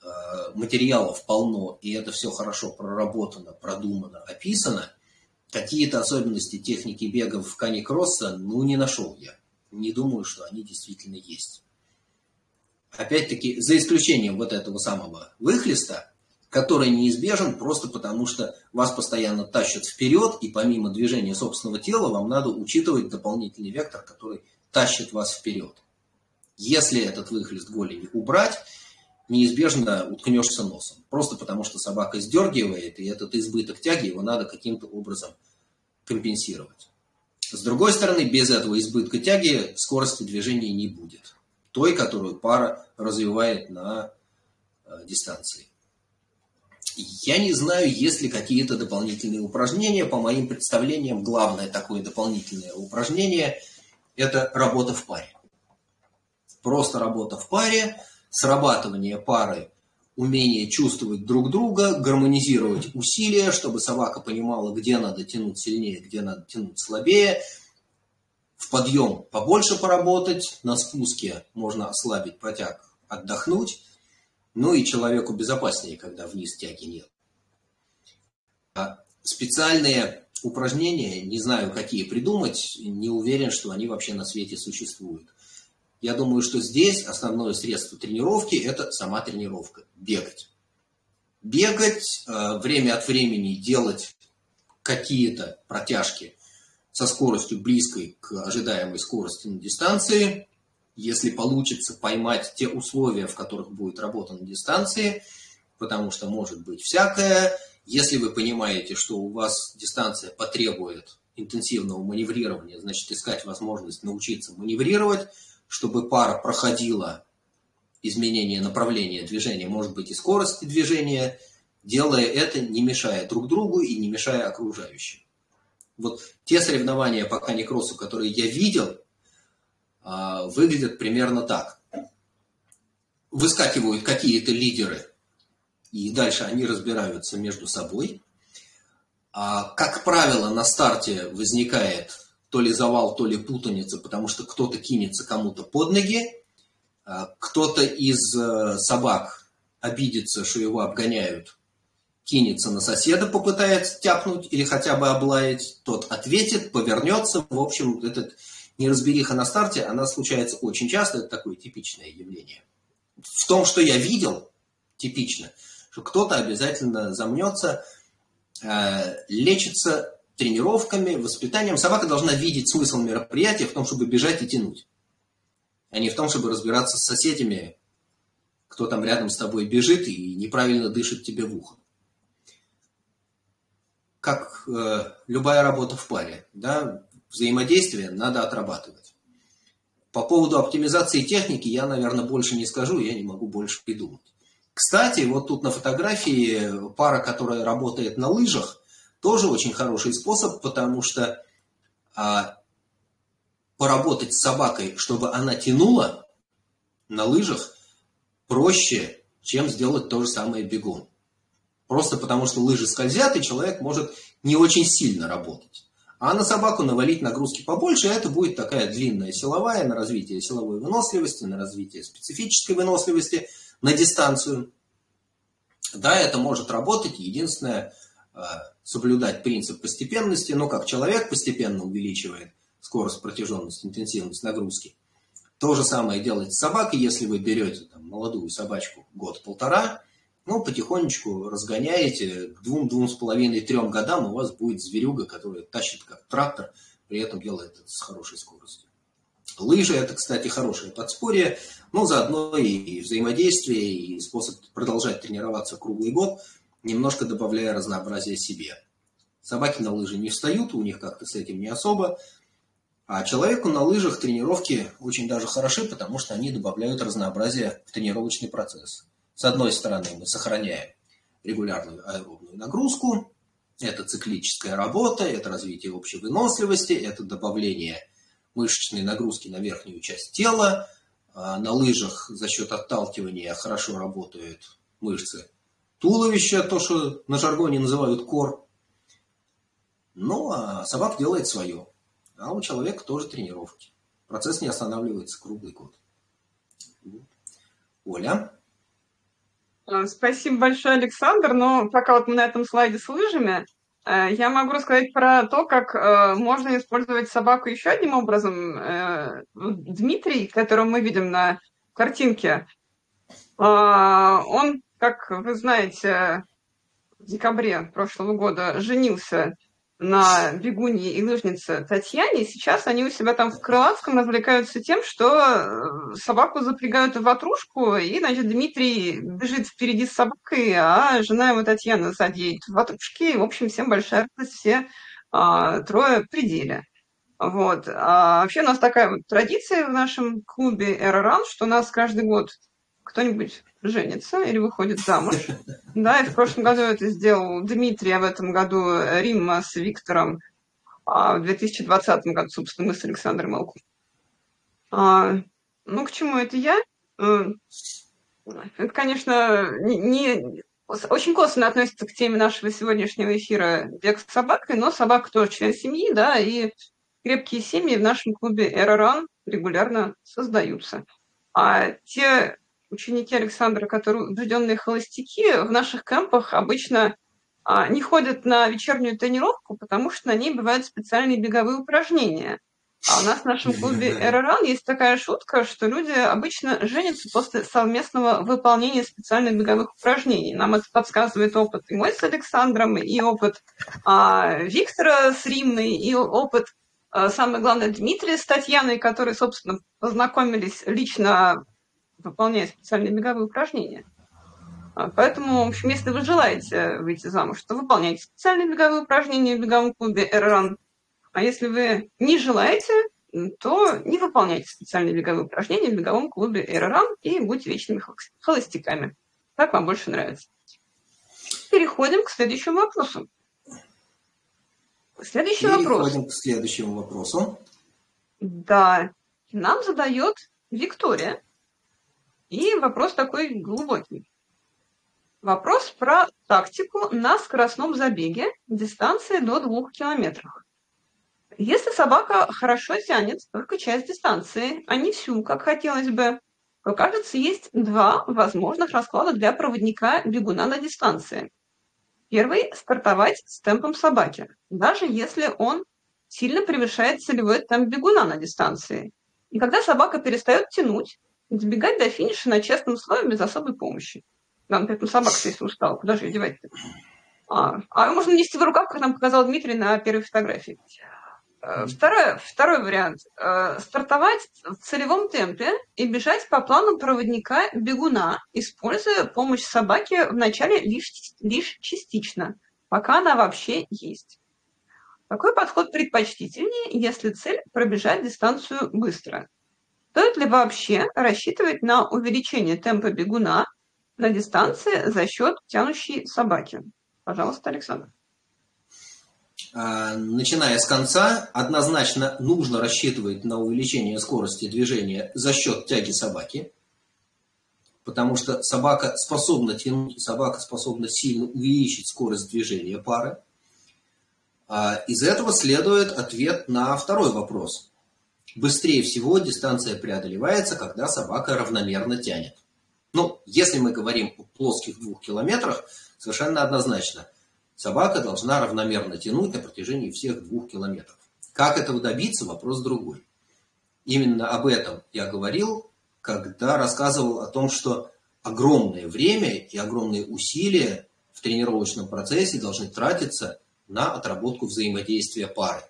э, материалов полно, и это все хорошо проработано, продумано, описано, какие-то особенности техники бега в каникросса, ну, не нашел я. Не думаю, что они действительно есть. Опять-таки, за исключением вот этого самого выхлеста, который неизбежен просто потому, что вас постоянно тащат вперед, и помимо движения собственного тела вам надо учитывать дополнительный вектор, который тащит вас вперед. Если этот выхлест голени убрать, неизбежно уткнешься носом. Просто потому, что собака сдергивает, и этот избыток тяги его надо каким-то образом компенсировать. С другой стороны, без этого избытка тяги скорости движения не будет. Той, которую пара развивает на э, дистанции. Я не знаю, есть ли какие-то дополнительные упражнения. По моим представлениям, главное такое дополнительное упражнение – это работа в паре. Просто работа в паре, срабатывание пары, умение чувствовать друг друга, гармонизировать усилия, чтобы собака понимала, где надо тянуть сильнее, где надо тянуть слабее. В подъем побольше поработать, на спуске можно ослабить протяг, отдохнуть – ну и человеку безопаснее, когда вниз тяги нет. А специальные упражнения, не знаю, какие придумать, не уверен, что они вообще на свете существуют. Я думаю, что здесь основное средство тренировки – это сама тренировка, бегать. Бегать, э, время от времени делать какие-то протяжки со скоростью близкой к ожидаемой скорости на дистанции. Если получится поймать те условия, в которых будет работа на дистанции, потому что может быть всякое. Если вы понимаете, что у вас дистанция потребует интенсивного маневрирования, значит искать возможность научиться маневрировать, чтобы пара проходила изменение направления движения, может быть и скорости движения, делая это, не мешая друг другу и не мешая окружающим. Вот те соревнования по каникроссу, которые я видел, выглядят примерно так. Выскакивают какие-то лидеры, и дальше они разбираются между собой. А, как правило, на старте возникает то ли завал, то ли путаница, потому что кто-то кинется кому-то под ноги, а, кто-то из э, собак обидится, что его обгоняют, кинется на соседа, попытается тяпнуть или хотя бы облаять, тот ответит, повернется. В общем, этот неразбериха на старте, она случается очень часто, это такое типичное явление. В том, что я видел, типично, что кто-то обязательно замнется, э, лечится тренировками, воспитанием. Собака должна видеть смысл мероприятия в том, чтобы бежать и тянуть, а не в том, чтобы разбираться с соседями, кто там рядом с тобой бежит и неправильно дышит тебе в ухо. Как э, любая работа в паре, да, взаимодействие надо отрабатывать. По поводу оптимизации техники я, наверное, больше не скажу, я не могу больше придумать. Кстати, вот тут на фотографии пара, которая работает на лыжах, тоже очень хороший способ, потому что а, поработать с собакой, чтобы она тянула на лыжах, проще, чем сделать то же самое бегом. Просто потому, что лыжи скользят, и человек может не очень сильно работать. А на собаку навалить нагрузки побольше, это будет такая длинная силовая на развитие силовой выносливости, на развитие специфической выносливости на дистанцию. Да, это может работать. Единственное, а, соблюдать принцип постепенности, но как человек постепенно увеличивает скорость, протяженность, интенсивность нагрузки. То же самое делать с собакой, если вы берете там, молодую собачку год-полтора, ну, потихонечку разгоняете, к двум, двум с половиной, трем годам у вас будет зверюга, которая тащит как трактор, при этом делает это с хорошей скоростью. Лыжи – это, кстати, хорошее подспорье, но заодно и взаимодействие, и способ продолжать тренироваться круглый год – немножко добавляя разнообразия себе. Собаки на лыжи не встают, у них как-то с этим не особо. А человеку на лыжах тренировки очень даже хороши, потому что они добавляют разнообразие в тренировочный процесс. С одной стороны, мы сохраняем регулярную аэробную нагрузку, это циклическая работа, это развитие общей выносливости, это добавление мышечной нагрузки на верхнюю часть тела. А на лыжах за счет отталкивания хорошо работают мышцы туловище, то, что на жаргоне называют кор. Ну, а собак делает свое. А у человека тоже тренировки. Процесс не останавливается круглый год. Оля? А, спасибо большое, Александр. Но пока вот мы на этом слайде с лыжами, э, я могу рассказать про то, как э, можно использовать собаку еще одним образом. Э, Дмитрий, которого мы видим на картинке, он как вы знаете, в декабре прошлого года женился на бегуне и лыжнице Татьяне. Сейчас они у себя там в Крылатском развлекаются тем, что э, собаку запрягают в ватрушку, и, значит, Дмитрий бежит впереди с собакой, а жена его Татьяна сзади в ватрушке. И, в общем, всем большая радость, все а, трое пределе. Вот. А вообще у нас такая вот традиция в нашем клубе Эроран, что у нас каждый год кто-нибудь женится или выходит замуж. Да, и в прошлом году это сделал Дмитрий, а в этом году Римма с Виктором, а в 2020 году, собственно, мы с Александром Малком. А, ну, к чему это я? Э, это, конечно, не, не, очень косвенно относится к теме нашего сегодняшнего эфира «Бег с собакой», но собака тоже член семьи, да, и крепкие семьи в нашем клубе «Эроран» регулярно создаются. А те ученики Александра, которые убежденные холостяки, в наших кемпах обычно а, не ходят на вечернюю тренировку, потому что на ней бывают специальные беговые упражнения. А у нас в нашем клубе РРАН есть такая шутка, что люди обычно женятся после совместного выполнения специальных беговых упражнений. Нам это подсказывает опыт и мой с Александром, и опыт а, Виктора с Римной, и опыт, а, самое главное, Дмитрия с Татьяной, которые, собственно, познакомились лично, выполняя специальные беговые упражнения. А, поэтому, в общем, если вы желаете выйти замуж, то выполняйте специальные беговые упражнения в беговом клубе РРАН а если вы не желаете, то не выполняйте специальные беговые упражнения в беговом клубе РРАМ и будьте вечными холостяками. Как вам больше нравится. Переходим к следующему вопросу. Следующий Переходим вопрос. Переходим к следующему вопросу. Да, нам задает Виктория. И вопрос такой глубокий. Вопрос про тактику на скоростном забеге дистанции до двух километров. Если собака хорошо тянет только часть дистанции, а не всю, как хотелось бы, то, кажется, есть два возможных расклада для проводника бегуна на дистанции. Первый – стартовать с темпом собаки, даже если он сильно превышает целевой темп бегуна на дистанции. И когда собака перестает тянуть, добегать до финиша на честном слое без особой помощи. Да, при этом собака, если устала, куда же ее девать-то? А, а можно нести в руках, как нам показал Дмитрий на первой фотографии. Э, второй, второй вариант. Э, стартовать в целевом темпе и бежать по плану проводника бегуна, используя помощь собаки вначале лишь, лишь частично, пока она вообще есть. Какой подход предпочтительнее, если цель пробежать дистанцию быстро? Стоит ли вообще рассчитывать на увеличение темпа бегуна на дистанции за счет тянущей собаки? Пожалуйста, Александр. А, начиная с конца, однозначно нужно рассчитывать на увеличение скорости движения за счет тяги собаки, потому что собака способна тянуть, собака способна сильно увеличить скорость движения пары. А, из этого следует ответ на второй вопрос. Быстрее всего дистанция преодолевается, когда собака равномерно тянет. Ну, если мы говорим о плоских двух километрах, совершенно однозначно – собака должна равномерно тянуть на протяжении всех двух километров. Как этого добиться, вопрос другой. Именно об этом я говорил, когда рассказывал о том, что огромное время и огромные усилия в тренировочном процессе должны тратиться на отработку взаимодействия пары.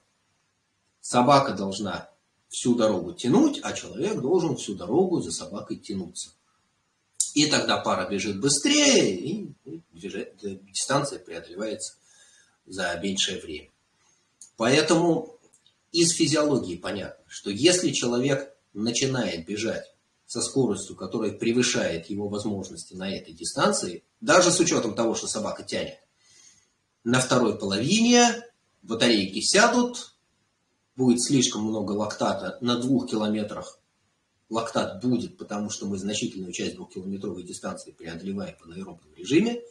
Собака должна всю дорогу тянуть, а человек должен всю дорогу за собакой тянуться. И тогда пара бежит быстрее, и дистанция преодолевается за меньшее время. Поэтому из физиологии понятно, что если человек начинает бежать со скоростью, которая превышает его возможности на этой дистанции, даже с учетом того, что собака тянет, на второй половине батарейки сядут, будет слишком много лактата на двух километрах лактат будет, потому что мы значительную часть двухкилометровой дистанции преодолеваем в анаэробном режиме,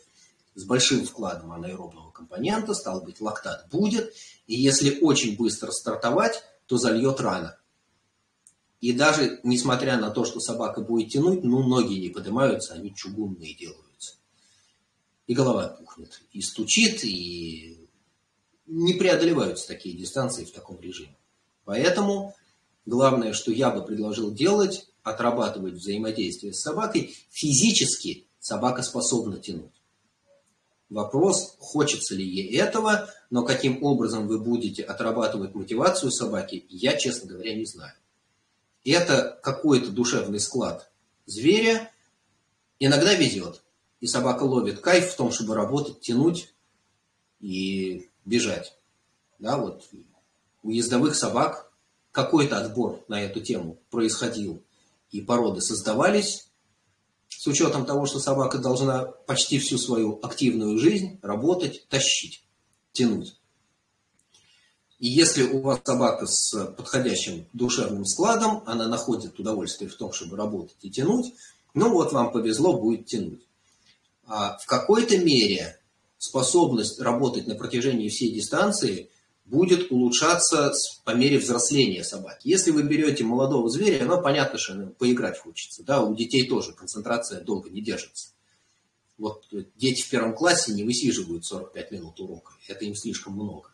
с большим вкладом анаэробного компонента, стало быть, лактат будет, и если очень быстро стартовать, то зальет рано. И даже несмотря на то, что собака будет тянуть, ну, ноги не поднимаются, они чугунные делаются. И голова пухнет, и стучит, и не преодолеваются такие дистанции в таком режиме. Поэтому Главное, что я бы предложил делать, отрабатывать взаимодействие с собакой. Физически собака способна тянуть. Вопрос, хочется ли ей этого, но каким образом вы будете отрабатывать мотивацию собаки, я, честно говоря, не знаю. Это какой-то душевный склад зверя. Иногда везет. И собака ловит кайф в том, чтобы работать, тянуть и бежать. Да, вот у ездовых собак какой-то отбор на эту тему происходил, и породы создавались, с учетом того, что собака должна почти всю свою активную жизнь работать, тащить, тянуть. И если у вас собака с подходящим душевным складом, она находит удовольствие в том, чтобы работать и тянуть, ну вот вам повезло, будет тянуть. А в какой-то мере способность работать на протяжении всей дистанции будет улучшаться по мере взросления собаки. Если вы берете молодого зверя, ну, понятно, что ну, поиграть хочется. Да, у детей тоже концентрация долго не держится. Вот дети в первом классе не высиживают 45 минут урока. Это им слишком много.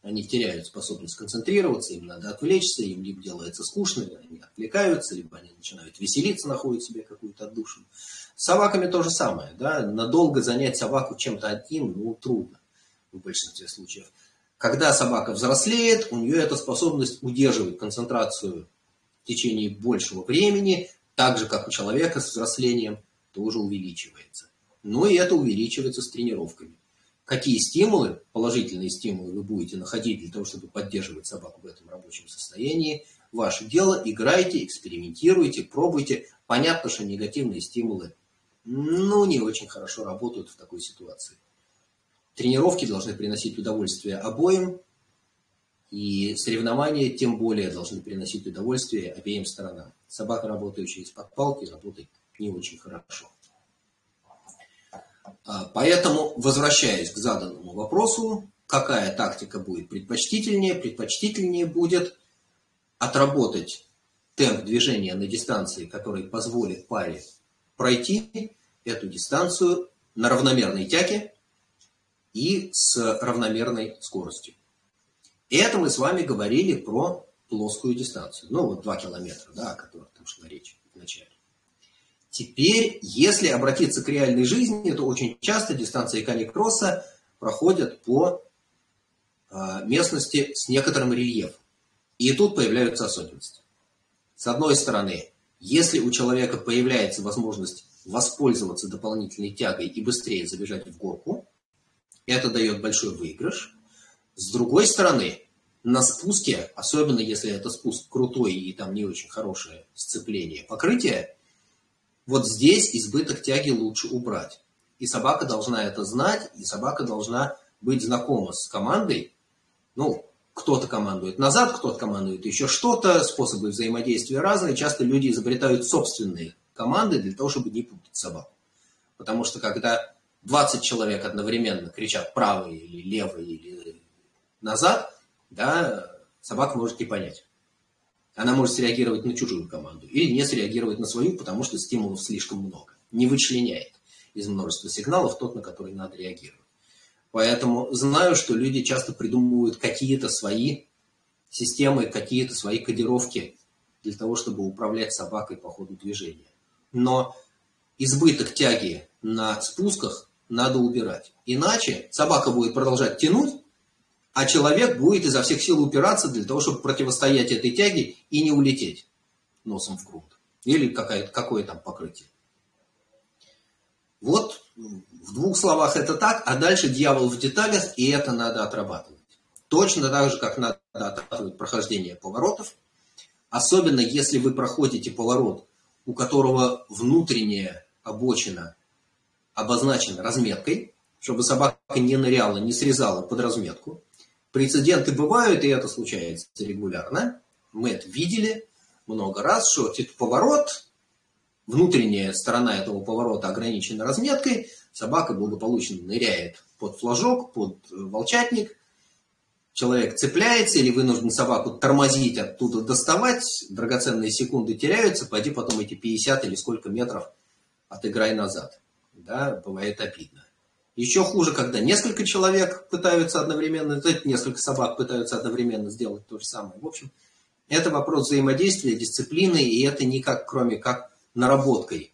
Они теряют способность концентрироваться, им надо отвлечься, им либо делается скучно, они отвлекаются, либо они начинают веселиться, находят себе какую-то отдушину. С собаками то же самое. Да? Надолго занять собаку чем-то одним ну, трудно в большинстве случаев. Когда собака взрослеет, у нее эта способность удерживать концентрацию в течение большего времени, так же, как у человека с взрослением, тоже увеличивается. Но и это увеличивается с тренировками. Какие стимулы, положительные стимулы вы будете находить для того, чтобы поддерживать собаку в этом рабочем состоянии, ваше дело, играйте, экспериментируйте, пробуйте. Понятно, что негативные стимулы ну, не очень хорошо работают в такой ситуации. Тренировки должны приносить удовольствие обоим, и соревнования тем более должны приносить удовольствие обеим сторонам. Собака, работающая из-под палки, работает не очень хорошо. А, поэтому, возвращаясь к заданному вопросу, какая тактика будет предпочтительнее? Предпочтительнее будет отработать темп движения на дистанции, который позволит паре пройти эту дистанцию на равномерной тяге и с равномерной скоростью. Это мы с вами говорили про плоскую дистанцию. Ну, вот 2 километра, да, о которых там шла речь вначале. Теперь, если обратиться к реальной жизни, то очень часто дистанции кани-кросса проходят по а, местности с некоторым рельефом. И тут появляются особенности. С одной стороны, если у человека появляется возможность воспользоваться дополнительной тягой и быстрее забежать в горку, это дает большой выигрыш. С другой стороны, на спуске, особенно если это спуск крутой и там не очень хорошее сцепление покрытия, вот здесь избыток тяги лучше убрать. И собака должна это знать, и собака должна быть знакома с командой. Ну, кто-то командует назад, кто-то командует еще что-то, способы взаимодействия разные. Часто люди изобретают собственные команды для того, чтобы не путать собаку. Потому что когда 20 человек одновременно кричат право или лево или назад, да, собака может не понять. Она может среагировать на чужую команду или не среагировать на свою, потому что стимулов слишком много. Не вычленяет из множества сигналов тот, на который надо реагировать. Поэтому знаю, что люди часто придумывают какие-то свои системы, какие-то свои кодировки для того, чтобы управлять собакой по ходу движения. Но избыток тяги на спусках надо убирать. Иначе собака будет продолжать тянуть, а человек будет изо всех сил упираться для того, чтобы противостоять этой тяге и не улететь носом в грунт. Или какое, какое там покрытие. Вот в двух словах это так, а дальше дьявол в деталях, и это надо отрабатывать. Точно так же, как надо отрабатывать прохождение поворотов. Особенно если вы проходите поворот, у которого внутренняя обочина обозначена разметкой, чтобы собака не ныряла, не срезала под разметку. Прецеденты бывают, и это случается регулярно. Мы это видели много раз, что типа, поворот, внутренняя сторона этого поворота ограничена разметкой, собака благополучно ныряет под флажок, под э, волчатник, человек цепляется или вынужден собаку тормозить, оттуда доставать, драгоценные секунды теряются, пойди потом эти 50 или сколько метров отыграй назад. Да, бывает обидно. Еще хуже, когда несколько человек пытаются одновременно, несколько собак пытаются одновременно сделать то же самое. В общем, это вопрос взаимодействия, дисциплины, и это никак, кроме как наработкой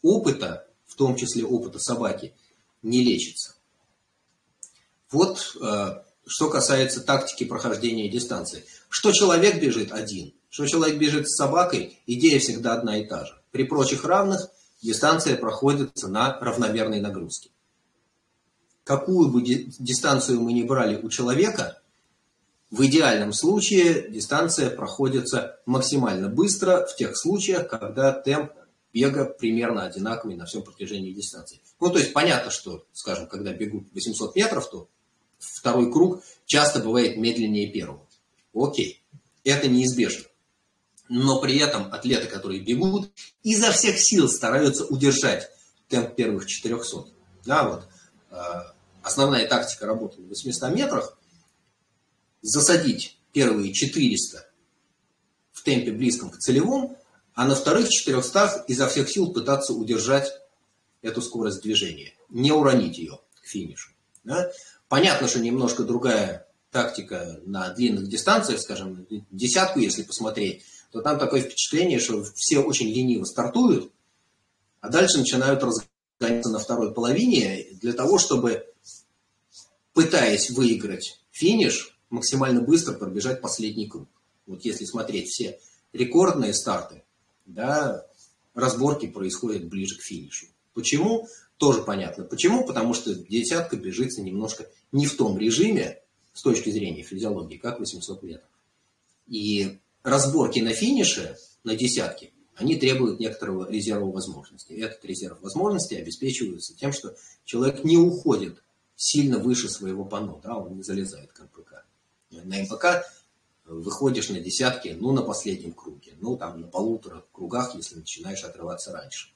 опыта, в том числе опыта собаки, не лечится. Вот э, что касается тактики прохождения дистанции. Что человек бежит один, что человек бежит с собакой, идея всегда одна и та же. При прочих равных дистанция проходится на равномерной нагрузке какую бы дистанцию мы ни брали у человека, в идеальном случае дистанция проходится максимально быстро в тех случаях, когда темп бега примерно одинаковый на всем протяжении дистанции. Ну, то есть понятно, что, скажем, когда бегут 800 метров, то второй круг часто бывает медленнее первого. Окей, это неизбежно. Но при этом атлеты, которые бегут, изо всех сил стараются удержать темп первых 400. Да, вот а, основная тактика работы на 800 метрах, засадить первые 400 в темпе близком к целевому, а на вторых 400 изо всех сил пытаться удержать эту скорость движения, не уронить ее к финишу. Да? Понятно, что немножко другая тактика на длинных дистанциях, скажем, десятку, если посмотреть, то там такое впечатление, что все очень лениво стартуют, а дальше начинают разгоняться на второй половине для того, чтобы, пытаясь выиграть финиш, максимально быстро пробежать последний круг. Вот если смотреть все рекордные старты, да, разборки происходят ближе к финишу. Почему? Тоже понятно. Почему? Потому что десятка бежится немножко не в том режиме, с точки зрения физиологии, как 800 метров. И разборки на финише, на десятке, они требуют некоторого резерва возможностей. Этот резерв возможностей обеспечивается тем, что человек не уходит сильно выше своего пано, да, он не залезает к МПК. На МПК выходишь на десятки, ну, на последнем круге, ну, там, на полутора кругах, если начинаешь отрываться раньше.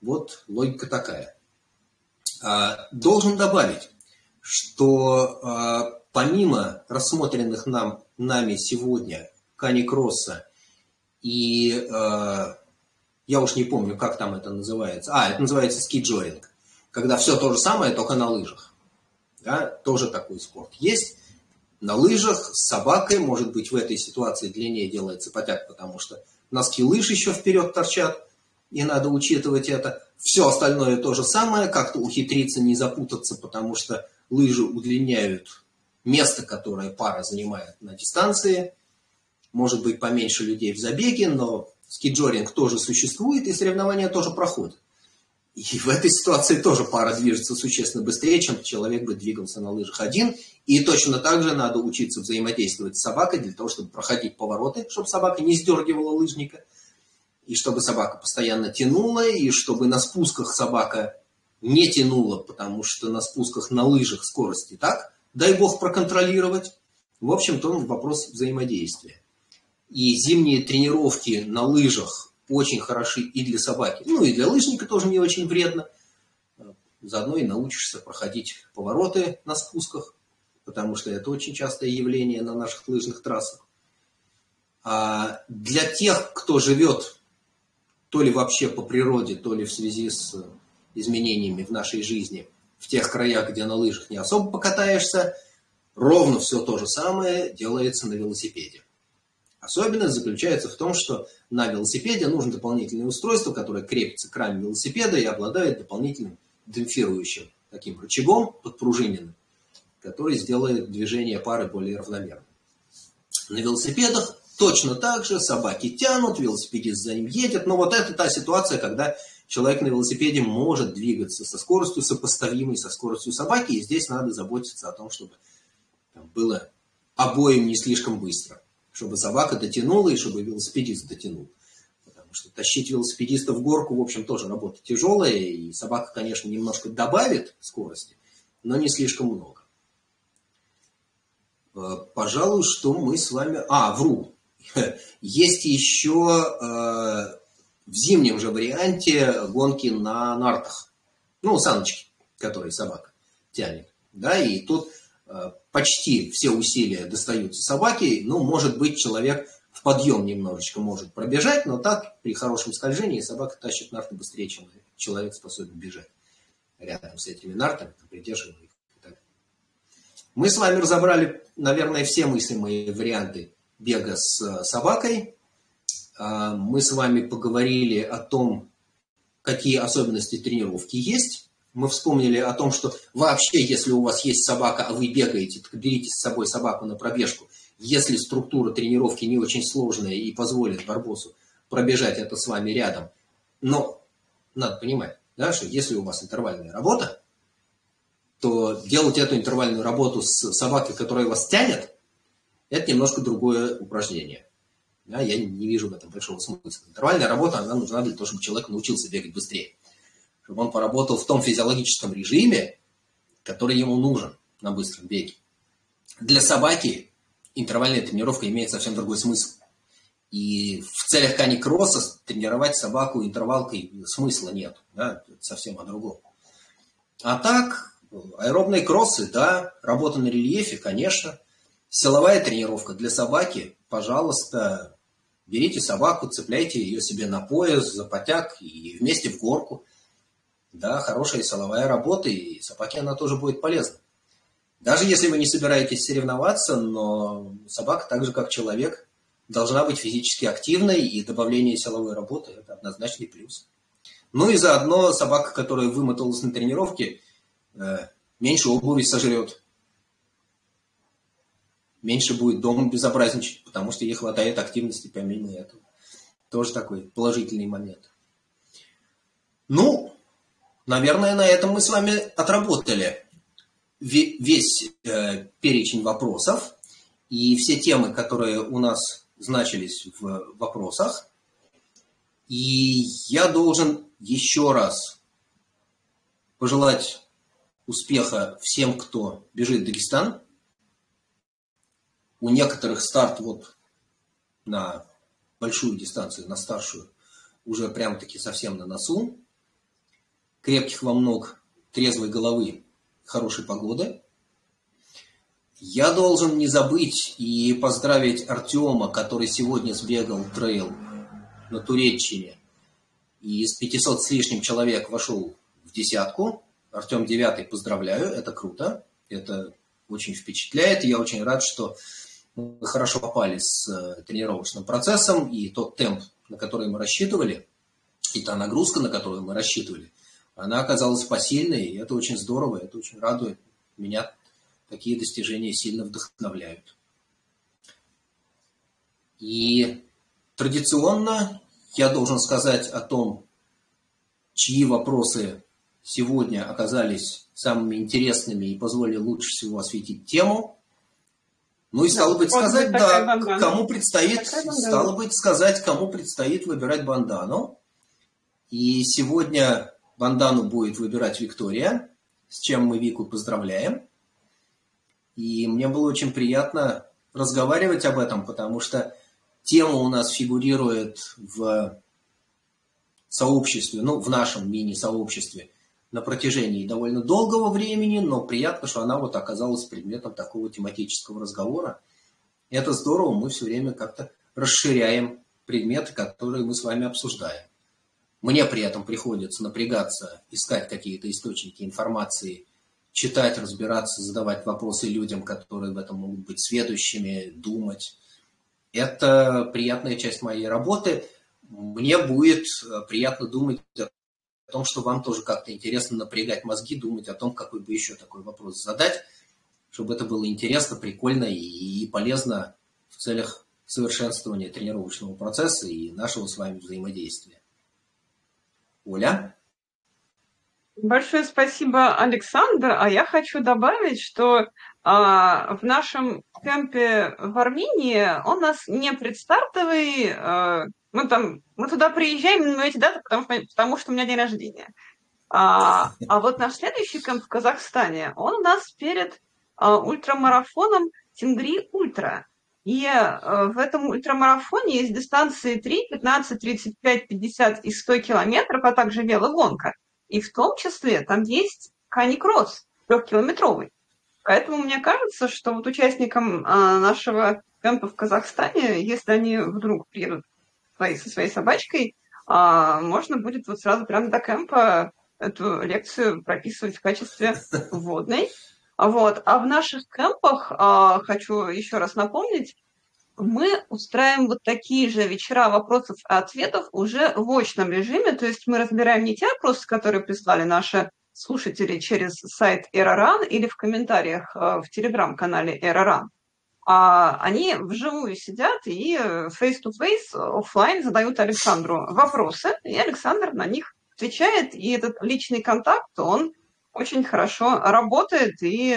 Вот логика такая. А, должен добавить, что а, помимо рассмотренных нам, нами сегодня Кани Кросса и а, я уж не помню, как там это называется. А, это называется скиджоринг. Когда все то же самое, только на лыжах. Да, тоже такой спорт есть на лыжах с собакой, может быть, в этой ситуации длиннее делается потяг, потому что носки лыж еще вперед торчат, и надо учитывать это. Все остальное то же самое, как-то ухитриться не запутаться, потому что лыжи удлиняют место, которое пара занимает на дистанции. Может быть, поменьше людей в забеге, но скиджоринг тоже существует, и соревнования тоже проходят. И в этой ситуации тоже пара движется существенно быстрее, чем человек бы двигался на лыжах один. И точно так же надо учиться взаимодействовать с собакой для того, чтобы проходить повороты, чтобы собака не сдергивала лыжника, и чтобы собака постоянно тянула, и чтобы на спусках собака не тянула, потому что на спусках на лыжах скорости так, дай бог проконтролировать. В общем-то, вопрос взаимодействия. И зимние тренировки на лыжах очень хороши и для собаки, ну и для лыжника тоже не очень вредно. Заодно и научишься проходить повороты на спусках, потому что это очень частое явление на наших лыжных трассах. А для тех, кто живет то ли вообще по природе, то ли в связи с изменениями в нашей жизни, в тех краях, где на лыжах не особо покатаешься, ровно все то же самое делается на велосипеде. Особенность заключается в том, что на велосипеде нужно дополнительное устройство, которое крепится к раме велосипеда и обладает дополнительным демпфирующим таким рычагом подпружиненным, который сделает движение пары более равномерным. На велосипедах точно так же собаки тянут, велосипедист за ним едет, но вот это та ситуация, когда человек на велосипеде может двигаться со скоростью, сопоставимой со скоростью собаки, и здесь надо заботиться о том, чтобы было обоим не слишком быстро чтобы собака дотянула и чтобы велосипедист дотянул. Потому что тащить велосипедиста в горку, в общем, тоже работа тяжелая, и собака, конечно, немножко добавит скорости, но не слишком много. Э, пожалуй, что мы с вами... А, вру. Есть еще э, в зимнем же варианте гонки на нартах. Ну, саночки, которые собака тянет. Да, и тут Э, почти все усилия достаются собаке, ну, может быть, человек в подъем немножечко может пробежать, но так, при хорошем скольжении, собака тащит нарты быстрее, чем человек способен бежать рядом с этими нартами, придерживая их. Мы с вами разобрали, наверное, все мыслимые варианты бега с э, собакой. Э, мы с вами поговорили о том, какие особенности тренировки есть мы вспомнили о том, что вообще, если у вас есть собака, а вы бегаете, то берите с собой собаку на пробежку. Если структура тренировки не очень сложная и позволит барбосу пробежать это с вами рядом, но надо понимать, да, что если у вас интервальная работа, то делать эту интервальную работу с собакой, которая вас тянет, это немножко другое упражнение. Да, я не вижу в этом большого смысла. Интервальная работа, она нужна для того, чтобы человек научился бегать быстрее чтобы он поработал в том физиологическом режиме, который ему нужен на быстром беге. Для собаки интервальная тренировка имеет совсем другой смысл. И в целях кани-кросса тренировать собаку интервалкой смысла нет. Да? Это совсем о другом. А так, аэробные кроссы, да, работа на рельефе, конечно. Силовая тренировка для собаки, пожалуйста, берите собаку, цепляйте ее себе на пояс, за потяг и вместе в горку – да, хорошая силовая работа, и собаке она тоже будет полезна. Даже если вы не собираетесь соревноваться, но собака, так же как человек, должна быть физически активной, и добавление силовой работы – это однозначный плюс. Ну и заодно собака, которая вымоталась на тренировке, э, меньше обуви сожрет, меньше будет дома безобразничать, потому что ей хватает активности помимо этого. Тоже такой положительный момент. Ну, наверное, на этом мы с вами отработали весь э, перечень вопросов и все темы, которые у нас значились в вопросах. И я должен еще раз пожелать успеха всем, кто бежит в Дагестан. У некоторых старт вот на большую дистанцию, на старшую, уже прям-таки совсем на носу. Крепких вам ног, трезвой головы, хорошей погоды. Я должен не забыть и поздравить Артема, который сегодня сбегал трейл на Туреччине. И из 500 с лишним человек вошел в десятку. Артем девятый, поздравляю, это круто. Это очень впечатляет. Я очень рад, что мы хорошо попали с э, тренировочным процессом. И тот темп, на который мы рассчитывали, и та нагрузка, на которую мы рассчитывали, она оказалась посильной. И это очень здорово, это очень радует меня такие достижения сильно вдохновляют. И традиционно я должен сказать о том, чьи вопросы сегодня оказались самыми интересными и позволили лучше всего осветить тему. Ну и стало да, быть сказать, да, кому предстоит, стало быть сказать, кому предстоит выбирать бандану. И сегодня бандану будет выбирать Виктория, с чем мы Вику поздравляем. И мне было очень приятно разговаривать об этом, потому что тема у нас фигурирует в сообществе, ну, в нашем мини-сообществе на протяжении довольно долгого времени, но приятно, что она вот оказалась предметом такого тематического разговора. Это здорово, мы все время как-то расширяем предметы, которые мы с вами обсуждаем. Мне при этом приходится напрягаться, искать какие-то источники информации – читать, разбираться, задавать вопросы людям, которые в этом могут быть следующими, думать. Это приятная часть моей работы. Мне будет э, приятно думать о том, что вам тоже как-то интересно напрягать мозги, думать о том, какой бы еще такой вопрос задать, чтобы это было интересно, прикольно и полезно в целях совершенствования тренировочного процесса и нашего с вами взаимодействия. Оля? Большое спасибо, Александр. А я хочу добавить, что а, в нашем кемпе в Армении он у нас не предстартовый. А, мы, там, мы туда приезжаем на эти даты, потому, потому что у меня день рождения. А, а вот наш следующий кемп в Казахстане, он у нас перед а, ультрамарафоном Тингри Ультра. И а, в этом ультрамарафоне есть дистанции 3, 15, 35, 50 и 100 километров, а также велогонка. И в том числе там есть каникросс трехкилометровый. Поэтому мне кажется, что вот участникам а, нашего кемпа в Казахстане, если они вдруг приедут со своей собачкой, а, можно будет вот сразу прямо до кемпа эту лекцию прописывать в качестве вводной. Вот. А в наших кемпах, а, хочу еще раз напомнить, мы устраиваем вот такие же вечера вопросов и ответов уже в очном режиме, то есть мы разбираем не те вопросы, которые прислали наши слушатели через сайт Эроран или в комментариях э, в телеграм-канале Эроран, а они вживую сидят и face-to-face, офлайн задают Александру вопросы, и Александр на них отвечает, и этот личный контакт, он очень хорошо работает, и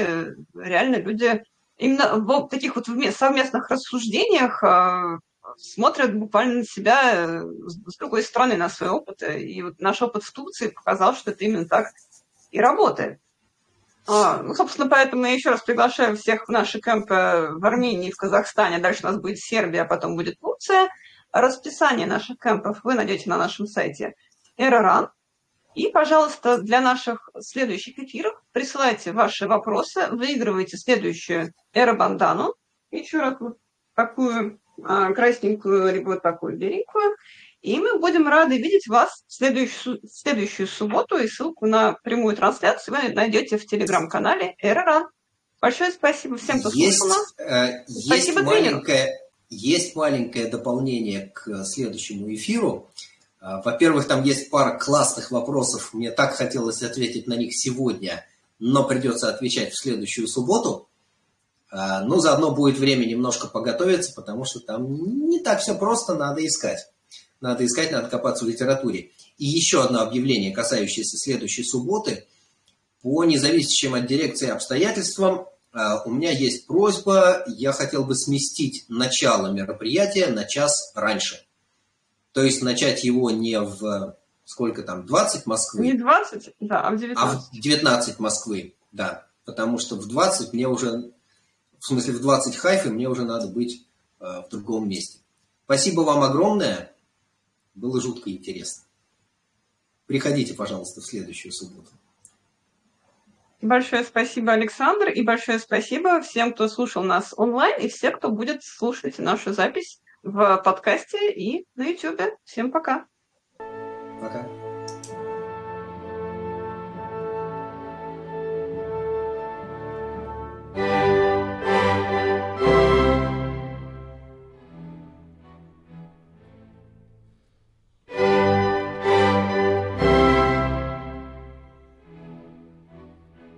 реально люди именно в таких вот совместных рассуждениях а, смотрят буквально на себя э, с другой стороны, на свой опыт. И вот наш опыт в Турции показал, что это именно так и работает. А, ну, собственно, поэтому я еще раз приглашаю всех в наши кемпы в Армении, в Казахстане. Дальше у нас будет Сербия, а потом будет Турция. Расписание наших кемпов вы найдете на нашем сайте Эроран. И, пожалуйста, для наших следующих эфиров присылайте ваши вопросы, выигрывайте следующую эробандану. Еще раз вот такую а, красненькую, либо вот такую беленькую. И мы будем рады видеть вас в следующую, в следующую субботу. И ссылку на прямую трансляцию вы найдете в телеграм-канале Эроран. Большое спасибо всем, кто есть, слушал нас. Э, есть спасибо маленькое, есть маленькое дополнение к следующему эфиру. Э, во-первых, там есть пара классных вопросов. Мне так хотелось ответить на них сегодня, но придется отвечать в следующую субботу. Э, ну, заодно будет время немножко поготовиться, потому что там не так все просто, надо искать. Надо искать, надо копаться в литературе. И еще одно объявление, касающееся следующей субботы. По независящим от дирекции обстоятельствам а, у меня есть просьба, я хотел бы сместить начало мероприятия на час раньше. То есть начать его не в сколько там, 20 Москвы? Не 20, да, а в 19. А в 19 Москвы, да. Потому что в 20 мне уже, в смысле в 20 Хайфы мне уже надо быть э, в другом месте. Спасибо вам огромное. Было жутко интересно. Приходите, пожалуйста, в следующую субботу. Большое спасибо, Александр, и большое спасибо всем, кто слушал нас онлайн, и всем, кто будет слушать нашу запись в подкасте и на YouTube. Всем пока. Пока.